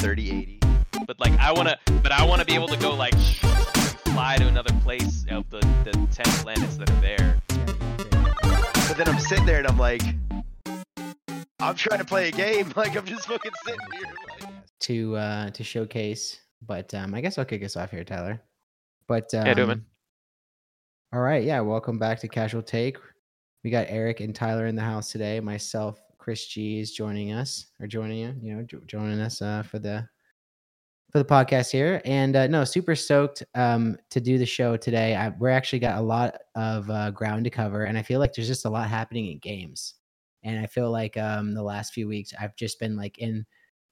3080. But like I wanna, but I wanna be able to go like fly to another place of the the ten planets that are there. But then I'm sitting there and I'm like, I'm trying to play a game. Like I'm just fucking sitting here. Like, to uh to showcase. But um I guess I'll kick us off here, Tyler. But um, Yeah, do it, man. All right, yeah. Welcome back to Casual Take. We got Eric and Tyler in the house today. Myself, Chris G is joining us or joining you, you know, jo- joining us uh, for the for the podcast here. And uh, no, super stoked um, to do the show today. I, we're actually got a lot of uh, ground to cover, and I feel like there's just a lot happening in games. And I feel like um, the last few weeks I've just been like in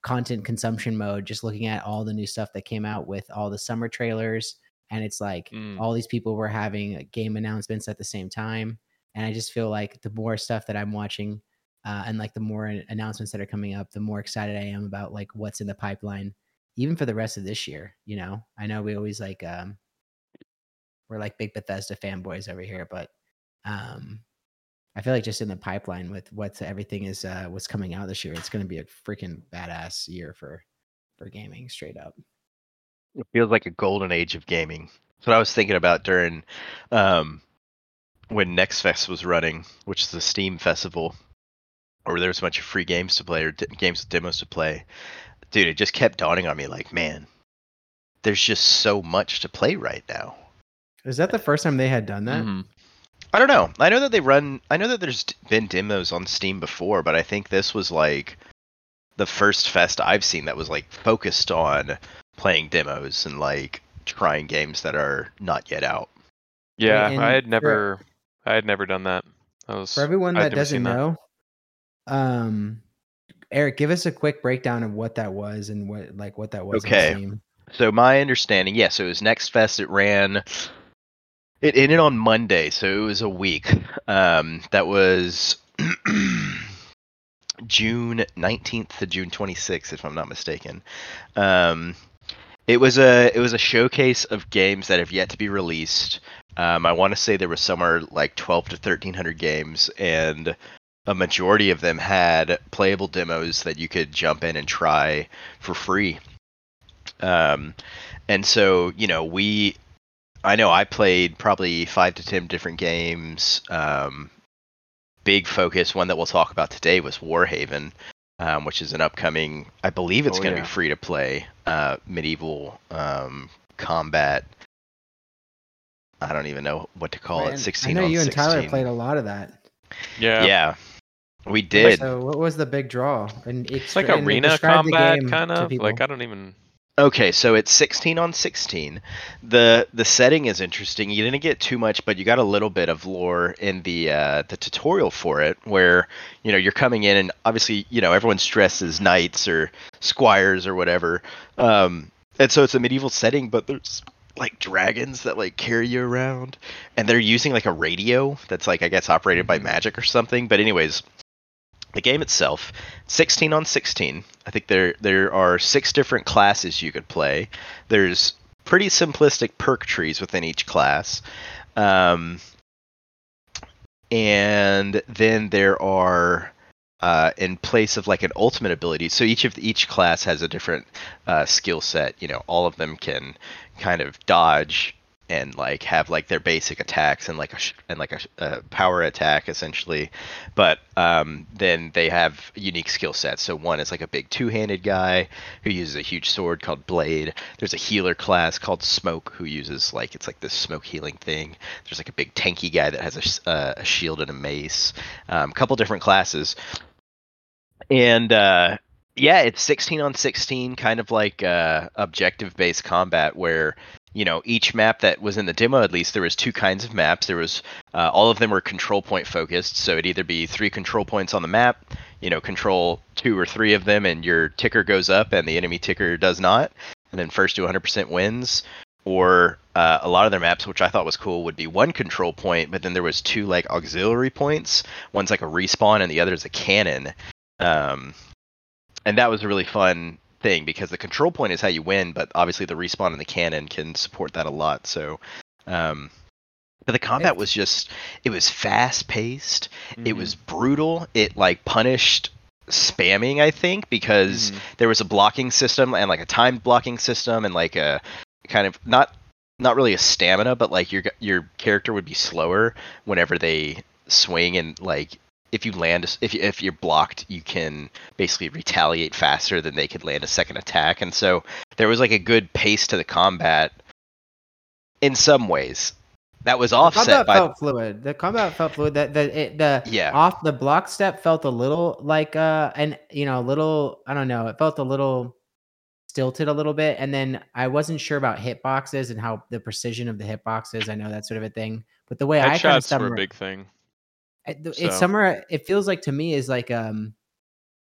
content consumption mode, just looking at all the new stuff that came out with all the summer trailers. And it's like Mm. all these people were having uh, game announcements at the same time. And I just feel like the more stuff that I'm watching uh, and like the more announcements that are coming up, the more excited I am about like what's in the pipeline, even for the rest of this year. You know, I know we always like, um, we're like big Bethesda fanboys over here, but um, I feel like just in the pipeline with what everything is, uh, what's coming out this year, it's going to be a freaking badass year for for gaming, straight up. it feels like a golden age of gaming. That's what I was thinking about during um, when Next Fest was running, which is the Steam festival, where there was a bunch of free games to play or d- games with demos to play. Dude, it just kept dawning on me like, man, there's just so much to play right now. Is that the first time they had done that? Mhm. I don't know. I know that they run. I know that there's been demos on Steam before, but I think this was like the first fest I've seen that was like focused on playing demos and like trying games that are not yet out. Yeah, and I had for- never, I had never done that. I was For everyone that doesn't that. know, um, Eric, give us a quick breakdown of what that was and what like what that was. Okay. So my understanding, yes, so it was Next Fest. It ran. It ended on Monday, so it was a week. Um, that was June nineteenth to June twenty sixth, if I'm not mistaken. Um, it was a it was a showcase of games that have yet to be released. Um, I want to say there was somewhere like twelve to thirteen hundred games, and a majority of them had playable demos that you could jump in and try for free. Um, and so you know we, I know I played probably five to ten different games. Um, big focus, one that we'll talk about today, was Warhaven, um, which is an upcoming. I believe it's Oh, going to yeah. be free to play. Uh, medieval um, combat. I don't even know what to call Right, it. Sixteen. I know on you and Tyler played a lot of that. Yeah, Yeah, we did. So what was the big draw? And it's like arena combat kind of. Like I don't even. Okay, so it's 16 on 16. The the setting is interesting. You didn't get too much, but you got a little bit of lore in the uh, the tutorial for it, where you know you're coming in and obviously you know everyone's dressed as knights or squires or whatever, um, and so it's a medieval setting, but there's like dragons that like carry you around, and they're using like a radio that's like I guess operated by Mhm. magic or something. But anyways, the game itself 16 on 16 i think there there are six different classes you could play. There's pretty simplistic perk trees within each class um, and then there are uh, in place of like an ultimate ability so each of each class has a different uh, skill set you know all of them can kind of dodge and like have like their basic attacks and like a sh- and like a, sh- a power attack essentially but um, then they have unique skill sets. So one is like a big two-handed guy who uses a huge sword called Blade. There's a healer class called Smoke who uses like it's like this smoke healing thing. There's like a big tanky guy that has a, uh, a shield and a mace. A um, couple different classes, and uh, yeah, it's 16 on 16, kind of like uh, objective-based combat where you know each map that was in the demo at least there was two kinds of maps. There was uh, all of them were control point focused so it'd either be three control points on the map you know control two or three of them and your ticker goes up and the enemy ticker does not and then first to 100% wins. Or uh, a lot of their maps which i thought was cool would be one control point but then there was two like auxiliary points. One's like a respawn and the other is a cannon. Um, and that was a really fun thing because the control point is how you win, but obviously the respawn and the cannon can support that a lot. So, um, but the combat was just it was fast paced. It Mhm. was brutal. It like punished spamming, I think, because Mhm. there was a blocking system and like a timed blocking system and like a kind of not not really a stamina, but like your your character would be slower whenever they swing and like if you land if if you're blocked, you can basically retaliate faster than they could land a second attack, and so there was like a good pace to the combat in some ways. That was The offset combat by felt fluid. The combat felt fluid. That the it, the Yeah. off the block step felt a little like uh and you know a little I don't know. It felt a little stilted a little bit, and then I wasn't sure about hitboxes and how the precision of the hitboxes. I know that sort of a thing, but the way I kind of Headshots were a big thing. So- it's summer. It feels like to me is like um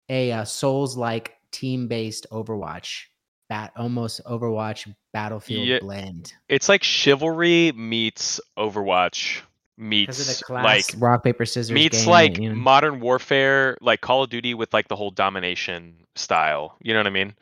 a uh, Souls like team based Overwatch. Bat almost Overwatch Battlefield Yeah, blend It's like chivalry meets Overwatch meets like rock paper scissors meets game, like you know? modern warfare, like Call of Duty with like the whole domination style. You know what I mean?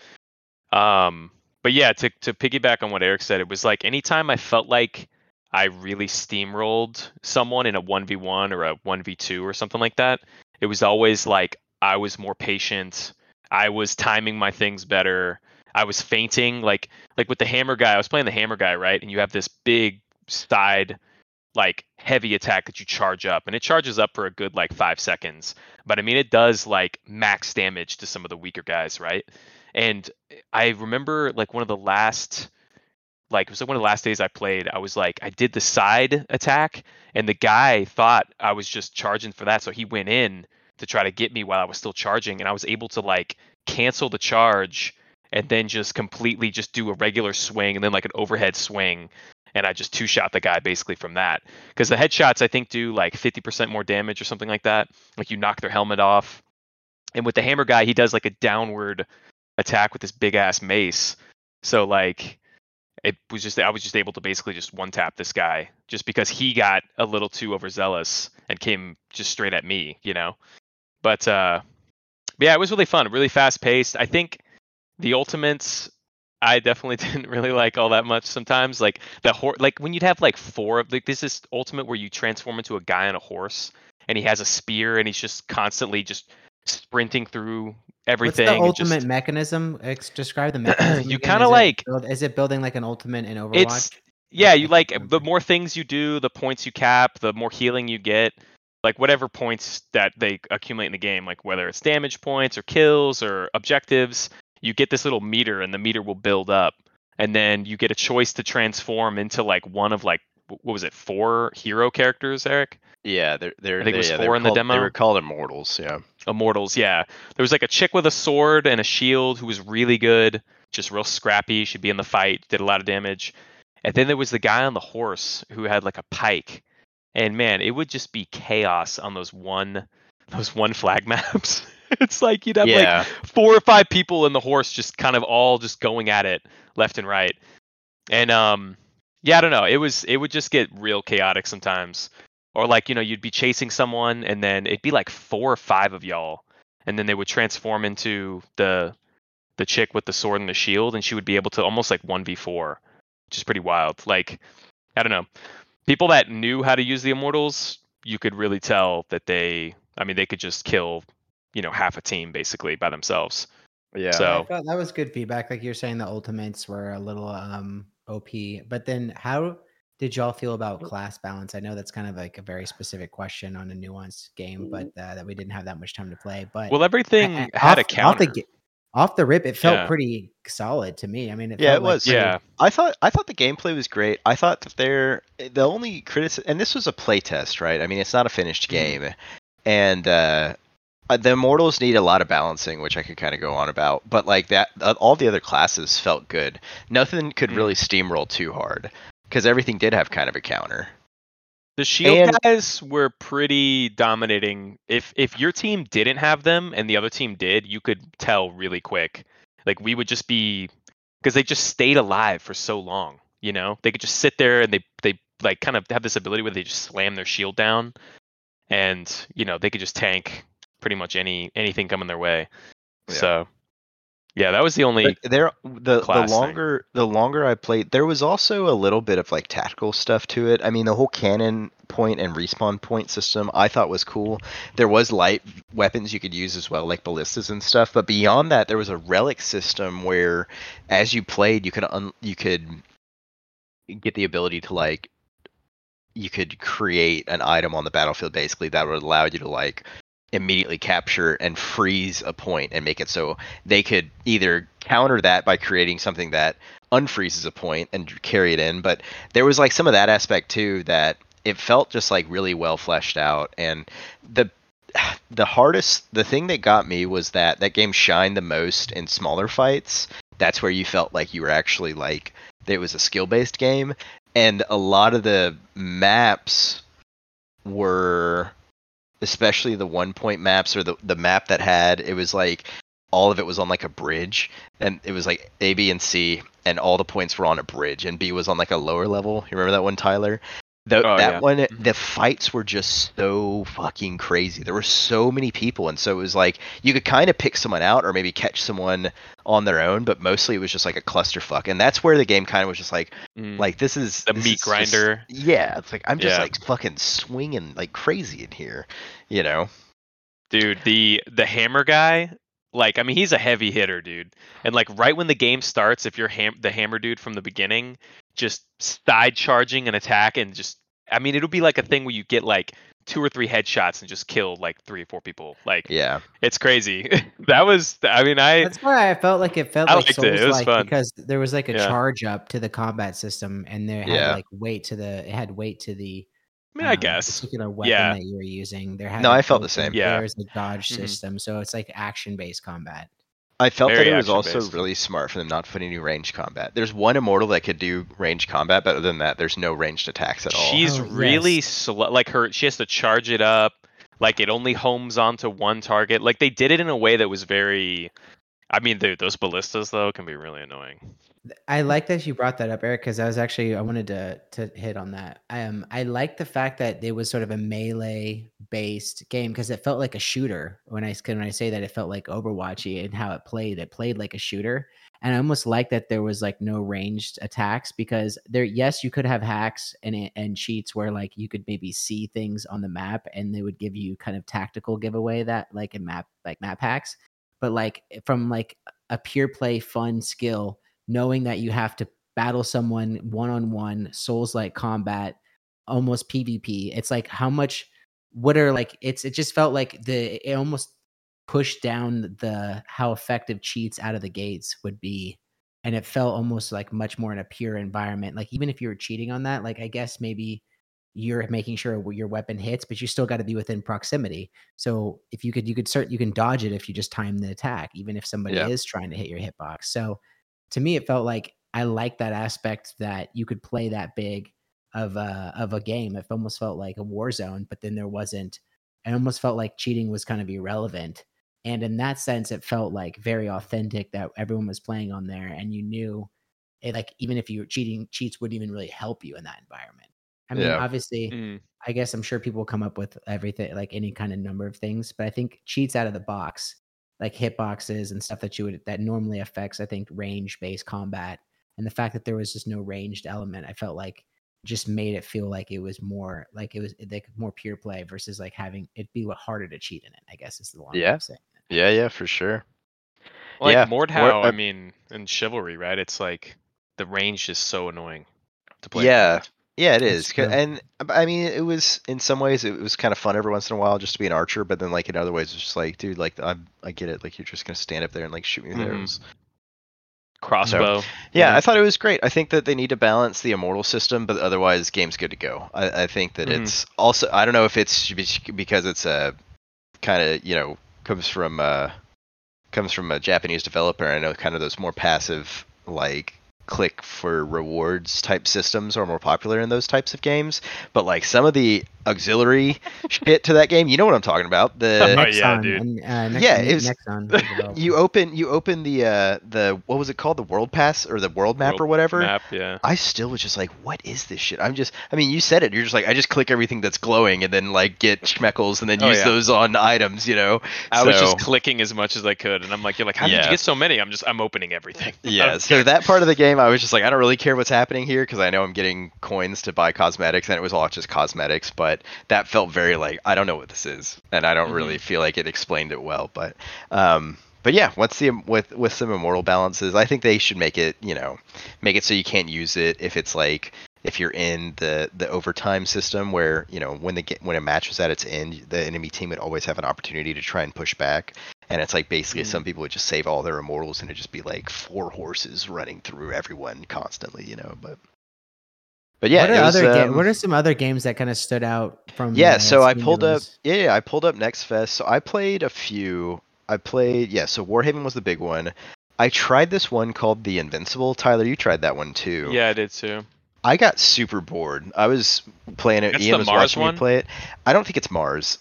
Um, but yeah, to to piggyback on what Eric said, it was like anytime I felt like I really steamrolled someone in a one v one or a one v two or something like that, it was always like I was more patient. I was timing my things better. I was feinting like like with the hammer guy. I was playing the hammer guy, right? And you have this big side like heavy attack that you charge up and it charges up for a good like 5 seconds. But I mean it does like max damage to some of the weaker guys, right? And I remember like one of the last like it was like one of the last days I played, I was like I did the side attack and the guy thought I was just charging for that so he went in to try to get me while I was still charging and I was able to like cancel the charge and then just completely just do a regular swing and then like an overhead swing and I just two shot the guy basically from that. Because the headshots I think do like 50% more damage or something like that like you knock their helmet off and with the hammer guy he does like a downward attack with this big ass mace so like it was just I was just able to basically just one tap this guy just because he got a little too overzealous and came just straight at me you know but uh yeah it was really fun really fast paced I think the ultimates I definitely didn't really like all that much sometimes. Like the horse, like when you'd have like four of like this is ultimate where you transform into a guy on a horse and he has a spear and he's just constantly just sprinting through everything. What's the ultimate just- mechanism? Ex- describe the mechanism. You kinda Is it like- build- is it building like an ultimate in Overwatch? it's yeah, you like the more things you do, the points you cap, the more healing you get. Like whatever points that they accumulate in the game, like whether it's damage points or kills or objectives, you get this little meter and the meter will build up. And then you get a choice to transform into like one of like what was it, four hero characters, Eric? yeah, they're they're I think it was yeah, four were in the demo. They were called immortals. Yeah. Immortals, yeah. There was like a chick with a sword and a shield who was really good, just real scrappy. She'd be in the fight, did a lot of damage. And then there was the guy on the horse who had like a pike. And man, it would just be chaos on those one those one flag maps. it's like you'd have yeah. like four or five people in the horse just kind of all just going at it left and right. And um yeah, I don't know. It was it would just get real chaotic sometimes. Or like, you know, you'd be chasing someone and then it'd be like four or five of y'all and then they would transform into the the chick with the sword and the shield and she would be able to almost like 1v4, which is pretty wild. Like I don't know. People that knew how to use the immortals, you could really tell that they I mean, they could just kill, you know, half a team basically by themselves. yeah. So- that was good feedback. Like you're saying, the ultimates were a little um OP. But then, how did y'all feel about class balance? I know that's kind of like a very specific question on a nuanced game, but uh, that we didn't have that much time to play. But Well, everything I- I- had a off- counter. Off the, off the rip, it felt Yeah. pretty solid to me. I mean, it Yeah, felt it like was. pretty- yeah. I thought I thought the gameplay was great. I thought that they're the only criticism, and this was a playtest, right? I mean, it's not a finished Mhm. game, and uh, uh, the Immortals need a lot of balancing, which I could kind of go on about. But like that, uh, all the other classes felt good. Nothing could Mm. really steamroll too hard because everything did have kind of a counter. The shield And- guys were pretty dominating. If if your team didn't have them and the other team did, you could tell really quick. Like we would just be because they just stayed alive for so long. You know, they could just sit there and they they like kind of have this ability where they just slam their shield down, and you know they could just tank pretty much any anything coming their way. Yeah. So Yeah, that was the only. But there, the the class thing. longer the longer I played, there was also a little bit of like tactical stuff to it. I mean, the whole cannon point and respawn point system I thought was cool. There was light weapons you could use as well, like ballistas and stuff. But beyond that, there was a relic system where, as you played, you could un- you could get the ability to like you could create an item on the battlefield basically that would allow you to like immediately capture and freeze a point and make it so they could either counter that by creating something that unfreezes a point and carry it in. But there was like some of that aspect too that it felt just like really well fleshed out. And the the hardest the thing that got me was that that game shined the most in smaller fights. That's where you felt like you were actually like it was a skill based game. And a lot of the maps were especially the one point maps or the the map that had it was like all of it was on like a bridge and it was like A B and C and all the points were on a bridge and B was on like a lower level. You remember that one Tyler the, Oh, that yeah. one Mm-hmm. Mhm. the fights were just so fucking crazy there were so many people and so it was like you could kind of pick someone out or maybe catch someone on their own but mostly it was just like a clusterfuck and that's where the game kind of was just like Mm. like this is The this meat is just- grinder. yeah, it's like I'm just Yeah. like fucking swinging like crazy in here, you know. dude the the hammer guy like i mean he's a heavy hitter dude and like right when the game starts if you're ham- the hammer dude from the beginning just side charging an attack and just i mean it'll be like a thing where you get like two or three headshots and just kill like three or four people like Yeah, it's crazy that was i mean i That's why I felt like it felt I like liked it. It was Souls-like fun. because there was like a Yeah. charge up to the combat system, and there had Yeah. like weight to the it had weight to the i mean i um, guess particular weapon Yeah. that you were using. There had No, like, I felt the same. Yeah. There's a dodge Mhm. system, so it's like action based combat. I felt Very that it was also action-based. really smart for them not to put any range combat. There's one immortal that could do range combat, but other than that, there's no ranged attacks at all. she's Oh, really yes. slow like her she has to charge it up like it only homes onto one target like they did it in a way that was very i mean dude, those ballistas though can be really annoying I like that you brought that up, Eric, because I was actually I wanted to to hit on that. I Um, I like the fact that it was sort of a melee based game because it felt like a shooter. When I when I say that, it felt like Overwatchy and how it played. It played like a shooter, and I almost like that there was like no ranged attacks because there. Yes, you could have hacks and and cheats where like you could maybe see things on the map and they would give you kind of tactical giveaway that like in map like map hacks, but like from like a pure play fun skill knowing that you have to battle someone one on one, souls like combat, almost PvP. It's like how much what are like it's it just felt like the it almost pushed down the how effective cheats out of the gates would be. And it felt almost like much more in a pure environment. Like even if you were cheating on that, like I guess maybe you're making sure your weapon hits, but you still got to be within proximity. So if you could, you could start, you can dodge it if you just time the attack, even if somebody Yeah. is trying to hit your hitbox. So to me, it felt like I like that aspect that you could play that big of a of a game. It almost felt like a war zone, but then there wasn't. It almost felt like cheating was kind of irrelevant. And in that sense, it felt like very authentic that everyone was playing on there, and you knew it. Like even if you were cheating, cheats wouldn't even really help you in that environment. I mean, Yeah. obviously, Mm. I guess I'm sure people come up with everything, like any kind of number of things, but I think cheats out of the box, like hitboxes and stuff that you would that normally affects, I think, range based combat, and the fact that there was just no ranged element, I felt like just made it feel like it was more like it was like more pure play versus like having it be harder to cheat in it. I guess is the long Yeah. saying. Yeah, yeah, for sure. like Yeah, mordhau Mord- i mean in chivalry right it's like the range is so annoying to play Yeah. against. Yeah, it is. That's is. 'Cause- true. And uh, I mean, it was in some ways it was kind of fun every once in a while just to be an archer, but then like in other ways it's just like, dude, like I I get it. Like you're just gonna stand up there and like shoot me with Mhm. arrows. crossbow Yeah, Yeah. I thought it was great. I think that they need to balance the immortal system, but otherwise, game's good to go. I, I think that Mhm. it's also. I don't know if it's because it's a kind of you know comes from uh comes from a Japanese developer. I know kind of those more passive like click for rewards type systems are more popular in those types of games. But like some of the auxiliary shit to that game. You know what I'm talking about? The Oh, Nexon, yeah, dude. and, uh, Nex- Yeah, it was- Nexon was developed. you open you open the uh the what was it called the world pass or the world map or whatever. Map, yeah. I still was just like, what is this shit? I'm just, I mean, you said it. You're just like, I just click everything that's glowing and then like get schmeckles and then Oh, use yeah. those on items, you know? I was just clicking as much as I could, and I'm like, you're like, how did you get so many? I'm just, I'm opening everything. I Yeah, so that part of the game, I was just like, I don't really care what's happening here because I know I'm getting coins to buy cosmetics, and it was all just cosmetics. But that felt very like I don't know what this is, and I don't really feel like it explained it well. But, um, but yeah, once the with with some immortal balances, I think they should make it, you know, make it so you can't use it if it's like if you're in the the overtime system where you know when the when a match was at its end, the enemy team would always have an opportunity to try and push back. And it's like basically Mm. some people would just save all their immortals and it'd just be like four horses running through everyone constantly, you know. But but yeah, what it are was, other ga- um, what are some other games that kind of stood out from? yeah, the so I Steam pulled up. Yeah, yeah, I pulled up Next Fest. So I played a few. I played. Yeah, so Warhaven was the big one. I tried this one called The Invincible. Tyler, you tried that one too. Yeah, I did too. I got super bored. I was playing it. That's Ian was Mars watching one? me play it. I don't think it's Mars.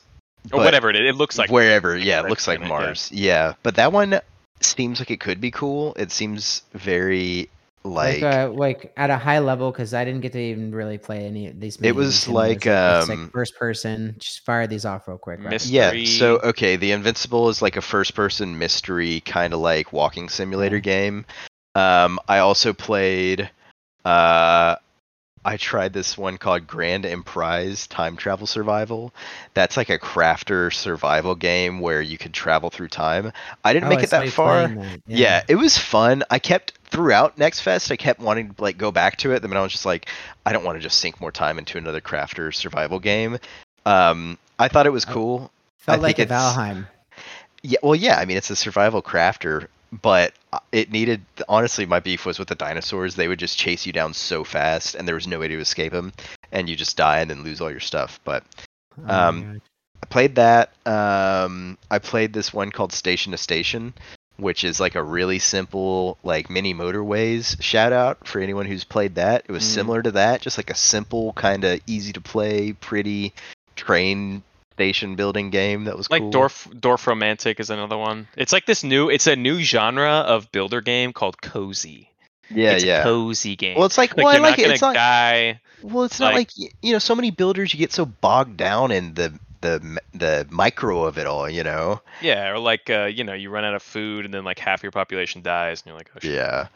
Or whatever it is. It looks like wherever. Yeah, it looks like kinda, yeah. Mars. Yeah, but that one seems like it could be cool. It seems very like. like uh, like at a high level because I didn't get to even really play any of these. It was games, and like, it's um, first person. Just fire these off real quick. Right? Mis- Yeah, so okay, the Invincible is like a first-person mystery kind of like walking simulator Yeah. game. Um, I also played. Uh, I tried this one called Grand Emprise Time Travel Survival. That's like a crafter survival game where you can travel through time. I didn't Oh, make I it that far. that, Yeah. it was fun. I kept throughout Next Fest. I kept wanting to like go back to it. Then I was just like, I don't want to just sink more time into another crafter survival game. Um, I thought it was cool. felt I like a think Valheim. Yeah, well, yeah. I mean, it's a survival crafter, but uh, it needed. Honestly, my beef was with the dinosaurs. They would just chase you down so fast, and there was no way to escape them, and you just die and then lose all your stuff. But Oh Um, God. I played that. Um, I played this one called Station to Station, which is like a really simple, like mini motorways shout out for anyone who's played that. It was Mm. similar to that, just like a simple, kind of easy to play, pretty train station building game that was like cool. Dorf Dorfromantik is another one. It's like this new it's a new genre of builder game called cozy. Yeah, it's yeah. a cozy game. Well, it's like, like well, I like not it. It's not. die. Well, it's not like- like you know, so many builders you get so bogged down in the the the micro of it all. You know. Yeah, or like uh, you know, you run out of food and then like half your population dies and you're like, oh shit. Yeah.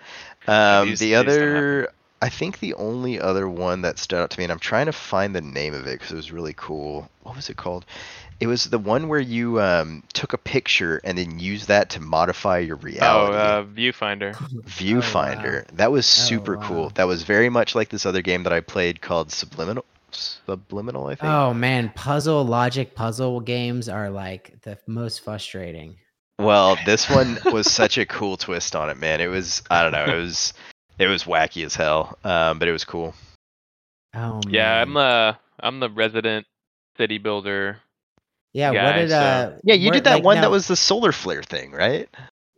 Um, these- the these other, I think the only other one that stood out to me, and I'm trying to find the name of it because it was really cool. What was it called? It was the one where you um, took a picture and then used that to modify your Oh, reality. uh, viewfinder. Viewfinder. That was super cool. wow. That was very much like this other game that I played called Superliminal. Superliminal, I think. Oh man, puzzle logic puzzle games are like the most frustrating. Well, this one was such a cool twist on it, man. It was I don't know, it was it was wacky as hell, um, but it was cool. Oh man. Yeah, I'm uh I'm the resident city builder. yeah. what did so- uh? Yeah, you did that like, one now- that was the solar flare thing, right?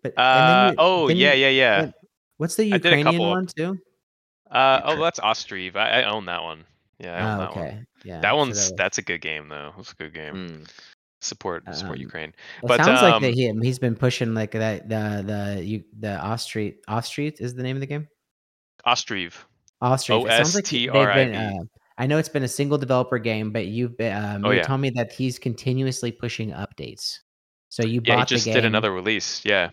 But, and then Uh you- oh then yeah you- yeah yeah. what- What's the I did a Ukrainian couple. one too? Uh oh that's Ostriv. I, I own that one. Yeah, I own Oh, that okay. one. Yeah. That so one's that- that's a good game though. It's a good game. Mm. Support support Um, Ukraine. Well, but, it sounds like that um, he he's been pushing like that the the you the off street off street is the name of the game. Ostriv. Off street. It sounds like they've been, O-S-T-R-I-V. uh, I know it's been a single developer game, but you've been um, Oh, you yeah. told me that he's continuously pushing updates. So you Yeah, he bought just the game, did another release. Yeah.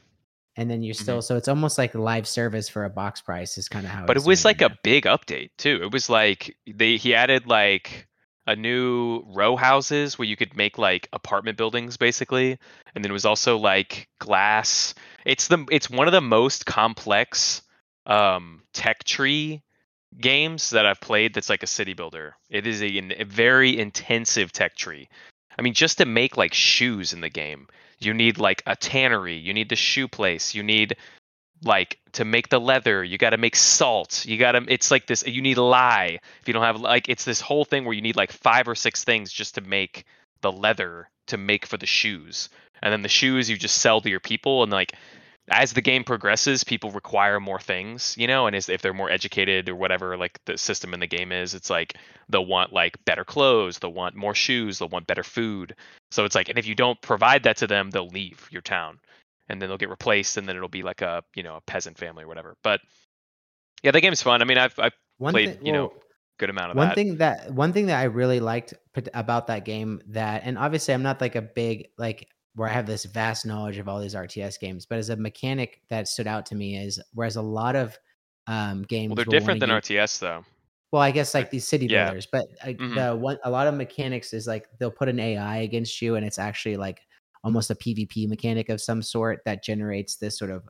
and then you're still so it's almost like live service for a box price is kind of how. but it was like it a big update too. It was like they he added like a new row houses where you could make like apartment buildings basically, and then it was also like glass. It's the it's one of the most complex um tech tree games that I've played that's like a city builder. It is a, a very intensive tech tree. I mean, just to make like shoes in the game, you need like a tannery, you need the shoe place, you need like to make the leather you got to make salt you got to it's like this you need lye if you don't have like it's this whole thing where you need like five or six things just to make the leather to make for the shoes and then the shoes you just sell to your people and like as the game progresses, people require more things, you know, and as, if they're more educated or whatever, like the system in the game is, it's like they'll want like better clothes, they'll want more shoes, they'll want better food. So it's like, and if you don't provide that to them, they'll leave your town, and then they'll get replaced, and then it'll be like a you know a peasant family or whatever. But yeah, the game's fun. I mean, I've I've One played thi- you know good amount of one that. thing that one thing that I really liked about that game that and obviously I'm not like a big like where I have this vast knowledge of all these RTS games, but as a mechanic that stood out to me is whereas a lot of um games well, they're different than give- RTS though. Well, I guess like these city Yeah. builders, but uh, Mhm. the one a lot of mechanics is like they'll put an AI against you, and it's actually like almost a PvP mechanic of some sort that generates this sort of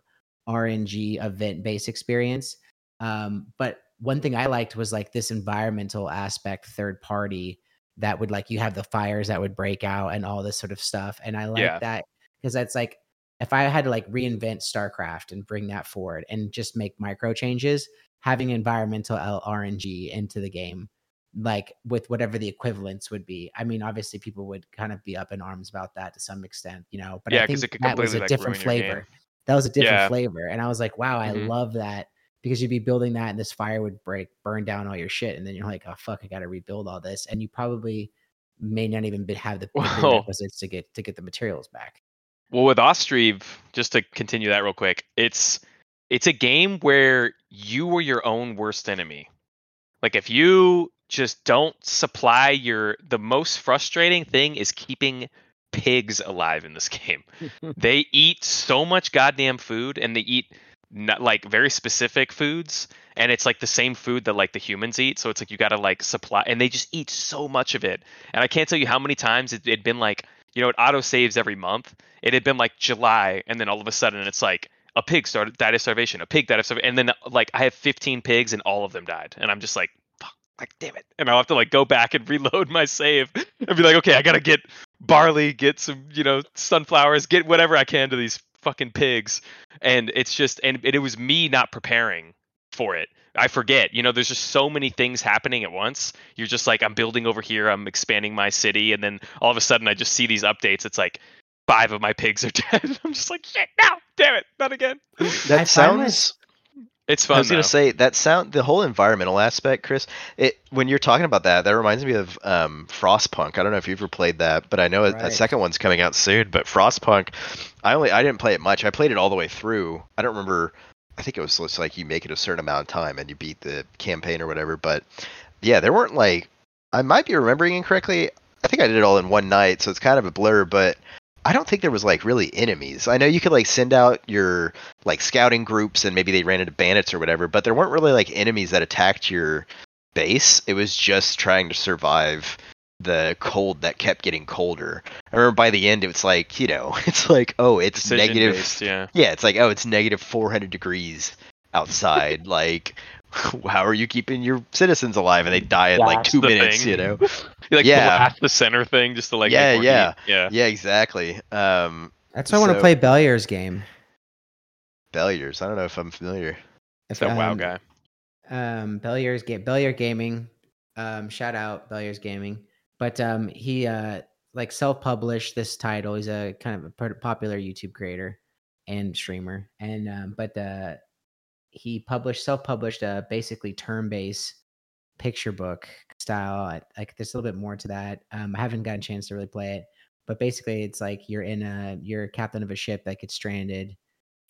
RNG event based experience. Um, but one thing I liked was like this environmental aspect, third party that would like you have the fires that would break out and all this sort of stuff, and I like Yeah. that because that's like if I had to like reinvent StarCraft and bring that forward and just make micro changes, having environmental L- RNG into the game, like with whatever the equivalents would be. I mean, obviously, people would kind of be up in arms about that to some extent, you know. But Yeah, I think it could that was a like, different flavor. That was a different Yeah. flavor, and I was like, wow, I Mhm. love that because you'd be building that, and this fire would break, burn down all your shit, and then you're like, oh fuck, I got to rebuild all this, and you probably may not even have the prerequisites to get to get the materials back. Well, with Ostriv, just to continue that real quick, it's it's a game where you are your own worst enemy. Like if you just don't supply your the most frustrating thing is keeping pigs alive in this game. they eat so much goddamn food and they eat not like very specific foods and it's like the same food that like the humans eat so it's like you got to like supply and they just eat so much of it. And i can't tell you how many times it had been like you know it auto saves every month? It had been like july and then all of a sudden it's like a pig started died of starvation a pig died of starvation and then like i have 15 pigs and all of them died and i'm just like fuck like damn it. And i'll have to like go back and reload my save and be like okay i gotta get barley get some you know sunflowers get whatever i can to these fucking pigs and it's just and it was me not preparing for it. I forget you know there's just so many things happening at once. You're just like i'm building over here i'm expanding my city and then all of a sudden i just see these updates. It's like five of my pigs are dead. I'm just like shit no damn it not again. That find sounds. It's fun I was gonna say that sound the whole environmental aspect, Chris. It when you're talking about that, that reminds me of um, Frostpunk. I don't know if you've ever played that, but I know a, a second one's coming out soon. But Frostpunk, I only I didn't play it much. I played it all the way through. I don't remember. I think it was just like you make it a certain amount of time and you beat the campaign or whatever. But yeah, there weren't like I might be remembering incorrectly. I think I did it all in one night, so it's kind of a blur. But I don't think there was like really enemies. I know you could like send out your like scouting groups and maybe they ran into bandits or whatever, but there weren't really like enemies that attacked your base. It was just trying to survive the cold that kept getting colder. I remember by the end it's like, you know, it's like, oh, it's Decision negative based, yeah Yeah, it's like, oh, it's negative 400 degrees outside. like how are you keeping your citizens alive and they die in like 2 minutes, thing. you know? Like Yeah. blast the center thing just to like Yeah, yeah. heat. yeah Yeah, exactly. Um That's why I want to play Bellier's game. Belliers. I don't know if I'm familiar. it's that wow Um, guy um Bellier's game Bellier Gaming. Um shout out Bellier's Gaming. But um he uh like self-published this title. He's a kind of a popular YouTube creator and streamer. And um but uh he published self-published a basically turn-based picture book style. Like there's a little bit more to that. Um I haven't gotten a chance to really play it. But basically it's like you're in a you're a captain of a ship that gets stranded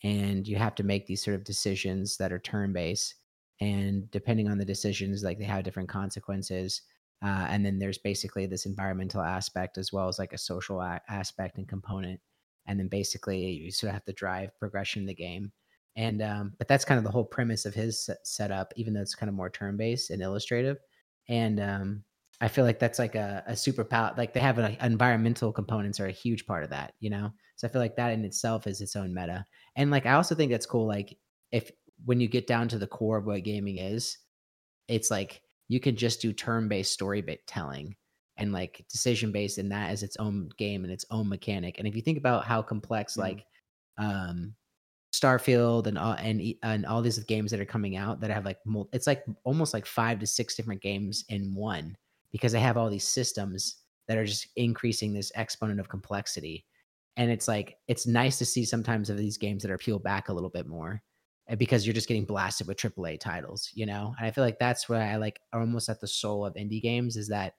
and you have to make these sort of decisions that are turn-based and depending on the decisions like they have different consequences uh, and then there's basically this environmental aspect as well as like a social a- aspect and component and then basically you sort of have to drive progression in the game and um, but that's kind of the whole premise of his set- setup even though it's kind of more turn-based and illustrative. And um, i feel like that's like a, a super power like they have an environmental components are a huge part of that you know? So i feel like that in itself is its own meta. And like i also think that's cool like if when you get down to the core of what gaming is it's like you can just do turn-based story bit telling and like decision based and that is its own game and its own mechanic. And if you think about how complex Mhm. like um starfield and all and, and all these games that are coming out that have like it's like almost like five to six different games in one because they have all these systems that are just increasing this exponent of complexity and it's like it's nice to see sometimes of these games that are peeled back a little bit more uh, because you're just getting blasted with AAA titles, you know. And I feel like that's where I like almost at the soul of indie games is that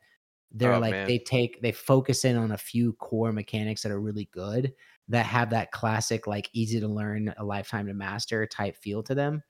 they're Oh, like man. they take they focus in on a few core mechanics that are really good that have that classic like easy to learn a lifetime to master type feel to them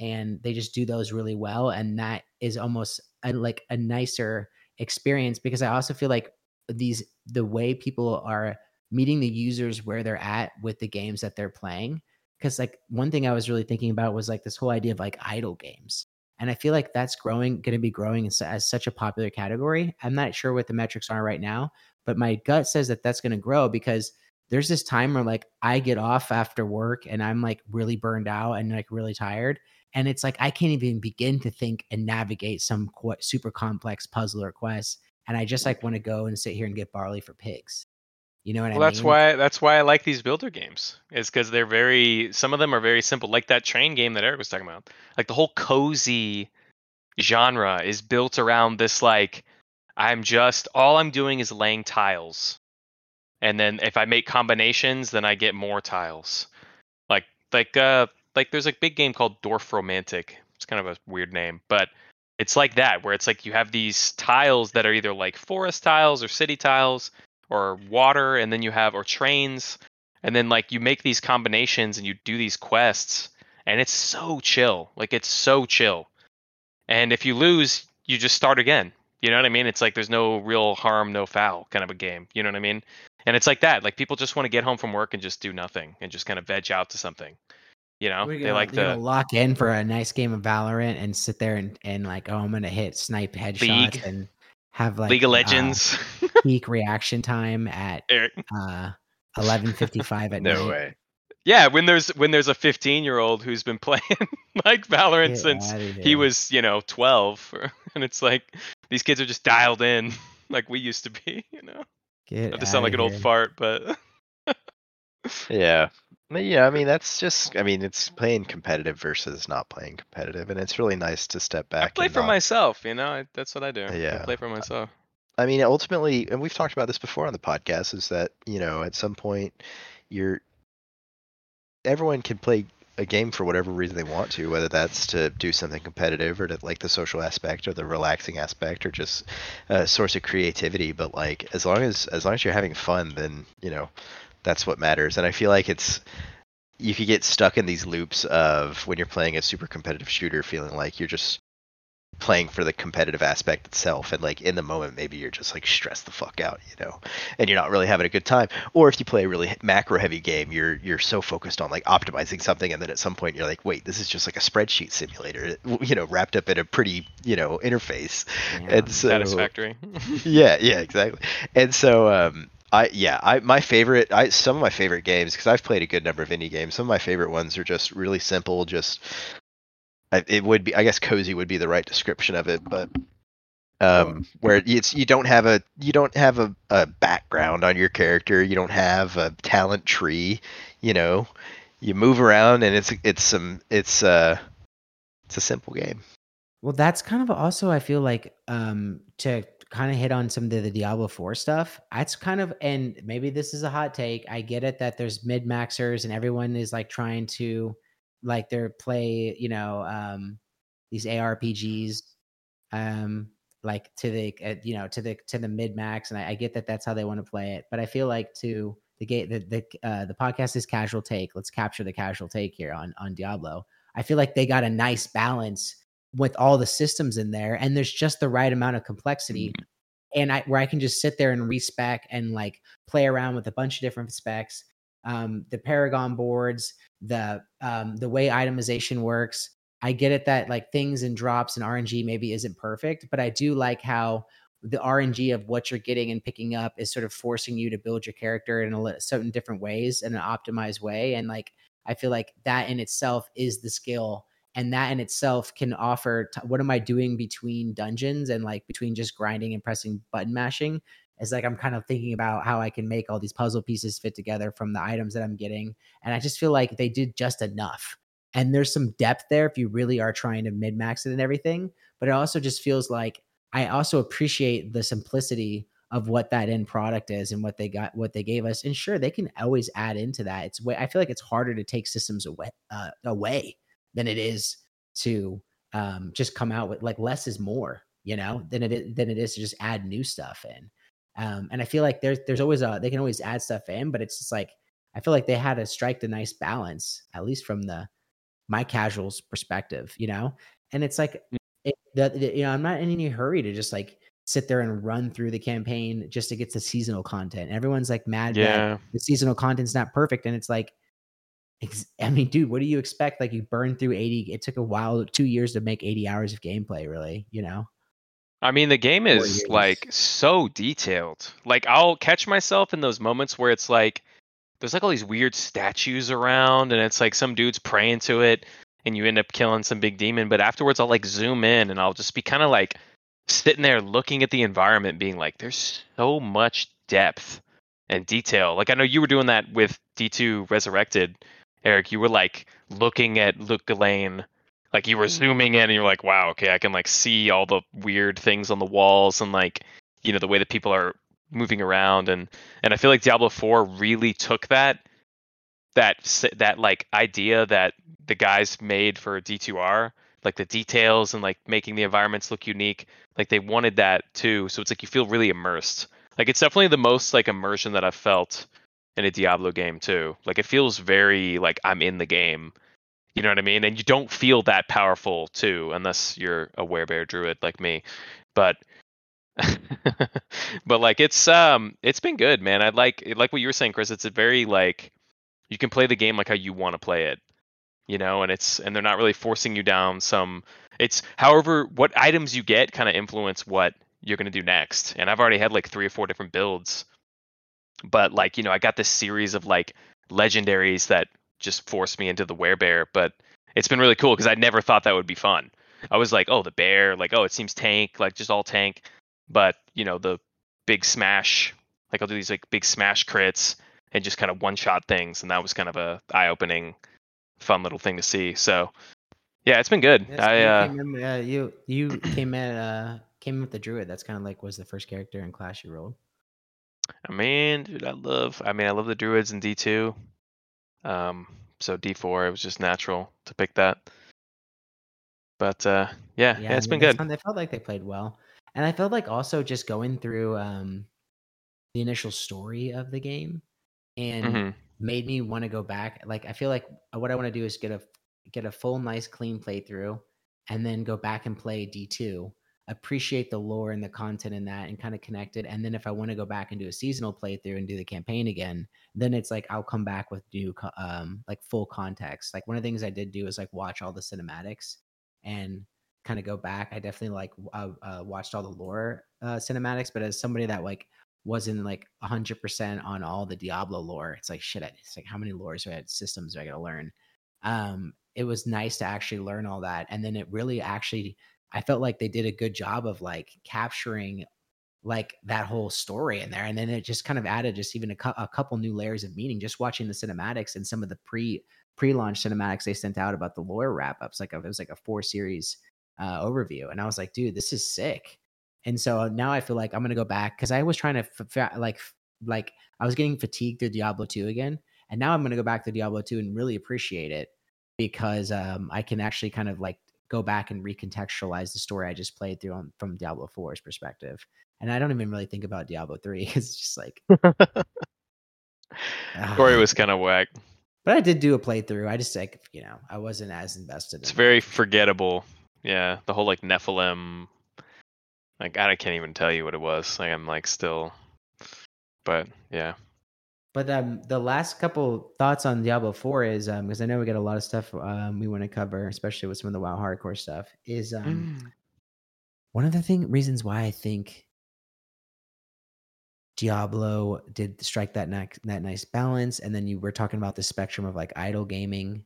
and they just do those really well and that is almost a, like a nicer experience because i also feel like these the way people are meeting the users where they're at with the games that they're playing because like one thing i was really thinking about was like this whole idea of like idle games and i feel like that's growing going to be growing as, as such a popular category. I'm not sure what the metrics are right now but my gut says that that's going to grow because there's this time where like i get off after work and i'm like really burned out and like really tired and it's like i can't even begin to think and navigate some qu- super complex puzzle or quest and i just like want to go and sit here and get barley for pigs you know what Well, i mean that's why that's why I like these builder games. Is because they're very some of them are very simple, like that train game that Eric was talking about. Like the whole cozy genre is built around this like I'm just all I'm doing is laying tiles, and then if I make combinations, then I get more tiles. Like like uh like there's a big game called Dorfromantik. It's kind of a weird name, but it's like that where it's like you have these tiles that are either like forest tiles or city tiles or water and then you have or trains and then like you make these combinations and you do these quests and it's so chill like it's so chill. And if you lose you just start again you know what i mean? It's like there's no real harm no foul kind of a game you know what i mean? And it's like that like people just want to get home from work and just do nothing and just kind of veg out to something you know? We're they gonna, like the gonna lock in for a nice game of Valorant and sit there and, and like, oh, I'm gonna hit snipe headshots League. and have like league of uh, legends peak reaction time at Eric. uh 11:55 at No night. way. yeah when there's when there's a 15 year old who's been playing like valorant Get since he was you know 12 and it's like these kids are just dialed in like we used to be you know Get not to sound like an old fart but Yeah. Yeah, I mean that's just I mean it's playing competitive versus not playing competitive and it's really nice to step back i play for not- myself you know I, that's what i do Yeah. i play for myself I mean ultimately and we've talked about this before on the podcast is that, you know, at some point you're everyone can play a game for whatever reason they want to, whether that's to do something competitive or to like the social aspect or the relaxing aspect or just a source of creativity. But like as long as as long as you're having fun, then you know that's what matters. And I feel like it's you could get stuck in these loops of when you're playing a super competitive shooter, feeling like you're just playing for the competitive aspect itself. And like in the moment maybe you're just like stressed the fuck out you know and you're not really having a good time. Or if you play a really macro heavy game you're you're so focused on like optimizing something and then at some point you're like wait this is just like a spreadsheet simulator you know wrapped up in a pretty you know interface. Yeah. and so satisfactory. Yeah yeah exactly. And so um I yeah I my favorite I some of my favorite games because I've played a good number of indie games some of my favorite ones are just really simple just I, it would be I guess cozy would be the right description of it but um where it's you don't have a you don't have a, a background on your character you don't have a talent tree you know? You move around and it's it's some it's uh it's a simple game Well, that's kind of also I feel like um to kind of hit on some of the, the Diablo 4 stuff. That's kind of and maybe this is a hot take. I get it that there's min maxers and everyone is like trying to like they're play, you know, um these ARPGs um like to the uh, you know to the to the min max and I, I get that that's how they want to play it but i feel like to the gate the the, uh, the podcast is casual take let's capture the casual take here on on diablo i feel like they got a nice balance with all the systems in there and there's just the right amount of complexity and i where i can just sit there and respec and like play around with a bunch of different specs um the paragon boards the um the way itemization works I get it that like things and drops and RNG maybe isn't perfect, but I do like how the RNG of what you're getting and picking up is sort of forcing you to build your character in a certain different ways in an optimized way. And like, I feel like that in itself is the skill. And that in itself can offer t- what am I doing between dungeons and like between just grinding and pressing button mashing? It's like I'm kind of thinking about how I can make all these puzzle pieces fit together from the items that I'm getting. And I just feel like they did just enough and there's some depth there if you really are trying to min-max it and everything. But it also just feels like I also appreciate the simplicity of what that end product is and what they got what they gave us and sure they can always add into that it's way i feel like it's harder to take systems away uh, away than it is to um, just come out with like less is more you know than it is, than it is to just add new stuff in um, and i feel like there's there's always a they can always add stuff in but it's just like i feel like they had to strike the nice balance at least from the my casuals perspective you know and it's like Mm. it, the, the, you know i'm not in any hurry to just like sit there and run through the campaign just to get the seasonal content. Everyone's like mad that Yeah. the seasonal content's not perfect. And it's like, I mean, dude, what do you expect? Like you burn through 80. It took a while, two years to make 80 hours of gameplay, really, you know? I mean, the game is like so detailed. Like, I'll catch myself in those moments where it's like, there's like all these weird statues around, and it's like some dude's praying to it, and you end up killing some big demon. But afterwards, I'll like zoom in, and I'll just be kind of like sitting there looking at the environment, being like, there's so much depth and detail. Like, I know you were doing that with D2 Resurrected, Eric. You were like looking at Lut Gholein like you were mm. zooming in and you're like wow okay i can like see all the weird things on the walls and like you know the way that people are moving around. And and i feel like diablo 4 really took that that that like idea that the guys made for d2r like the details and like making the environments look unique like they wanted that too. So it's like you feel really immersed. Like it's definitely the most like immersion that i've felt in a diablo game too like it feels very like i'm in the game you know what I mean? And you don't feel that powerful too, unless you're a werebear druid like me. But but like it's um it's been good, man. I like like what you were saying, Chris. It's a very like you can play the game like how you want to play it. You know, and it's and they're not really forcing you down some it's however what items you get kind of influence what you're gonna do next. And I've already had like three or four different builds. But like, you know, I got this series of like legendaries that just forced me into the werebear, but it's been really cool because I never thought that would be fun. I was like, oh, the bear, like, oh, it seems tank, like just all tank. But you know, the big smash, like I'll do these like big smash crits and just kind of one shot things, and that was kind of a eye opening, fun little thing to see. So yeah, it's been good. Yes, I you, uh, came in, uh, you you came in uh came with the druid. That's kind of like was the first character in class you rolled. I mean, dude, I love. I mean, I love the druids in D two. Um, so D four, it was just natural to pick that. But uh, yeah, yeah, I it's mean, been good. sound- They felt like they played well, and I felt like also just going through um the initial story of the game and hmm made me want to go back. Like I feel like what I want to do is get a get a full, nice, clean playthrough, and then go back and play D two. Appreciate the lore and the content in that, and kind of connect it. And then if I want to go back and do a seasonal playthrough and do the campaign again, then it's like I'll come back with new, um, like full context. Like one of the things I did do is like watch all the cinematics and kind of go back. I definitely like uh, uh, watched all the lore uh, cinematics, but as somebody that like wasn't like 100% on all the Diablo lore. It's like shit. It's like how many lores I systems do I to learn? Um, it was nice to actually learn all that, and then it really actually I felt like they did a good job of like capturing like that whole story in there, and then it just kind of added just even a, cou- a couple new layers of meaning just watching the cinematics and some of the pre pre-launch cinematics they sent out about the lore wrap ups. Like a, it was like a four series uh, overview, and I was like, dude, this is sick. And so now I feel like I'm gonna go back because I was trying to like like I was getting fatigued through Diablo 2 again, and now I'm gonna go back to Diablo 2 and really appreciate it because um, I can actually kind of like go back and recontextualize the story I just played through on, from Diablo 4's perspective. And I don't even really think about Diablo 3. It's just like Story ah. was kind of whack. But I did do a playthrough. I just like you know I wasn't as invested. It's in very it. forgettable. Yeah, the whole like Nephilim. Like I can't even tell you what it was. Like I'm like still, but yeah. But um, the last couple thoughts on Diablo 4 is um because I know we got a lot of stuff um we want to cover, especially with some of the WoW hardcore stuff. Is um one of the thing reasons why I think Diablo did strike that that nice balance, and then you were talking about the spectrum of like idle gaming.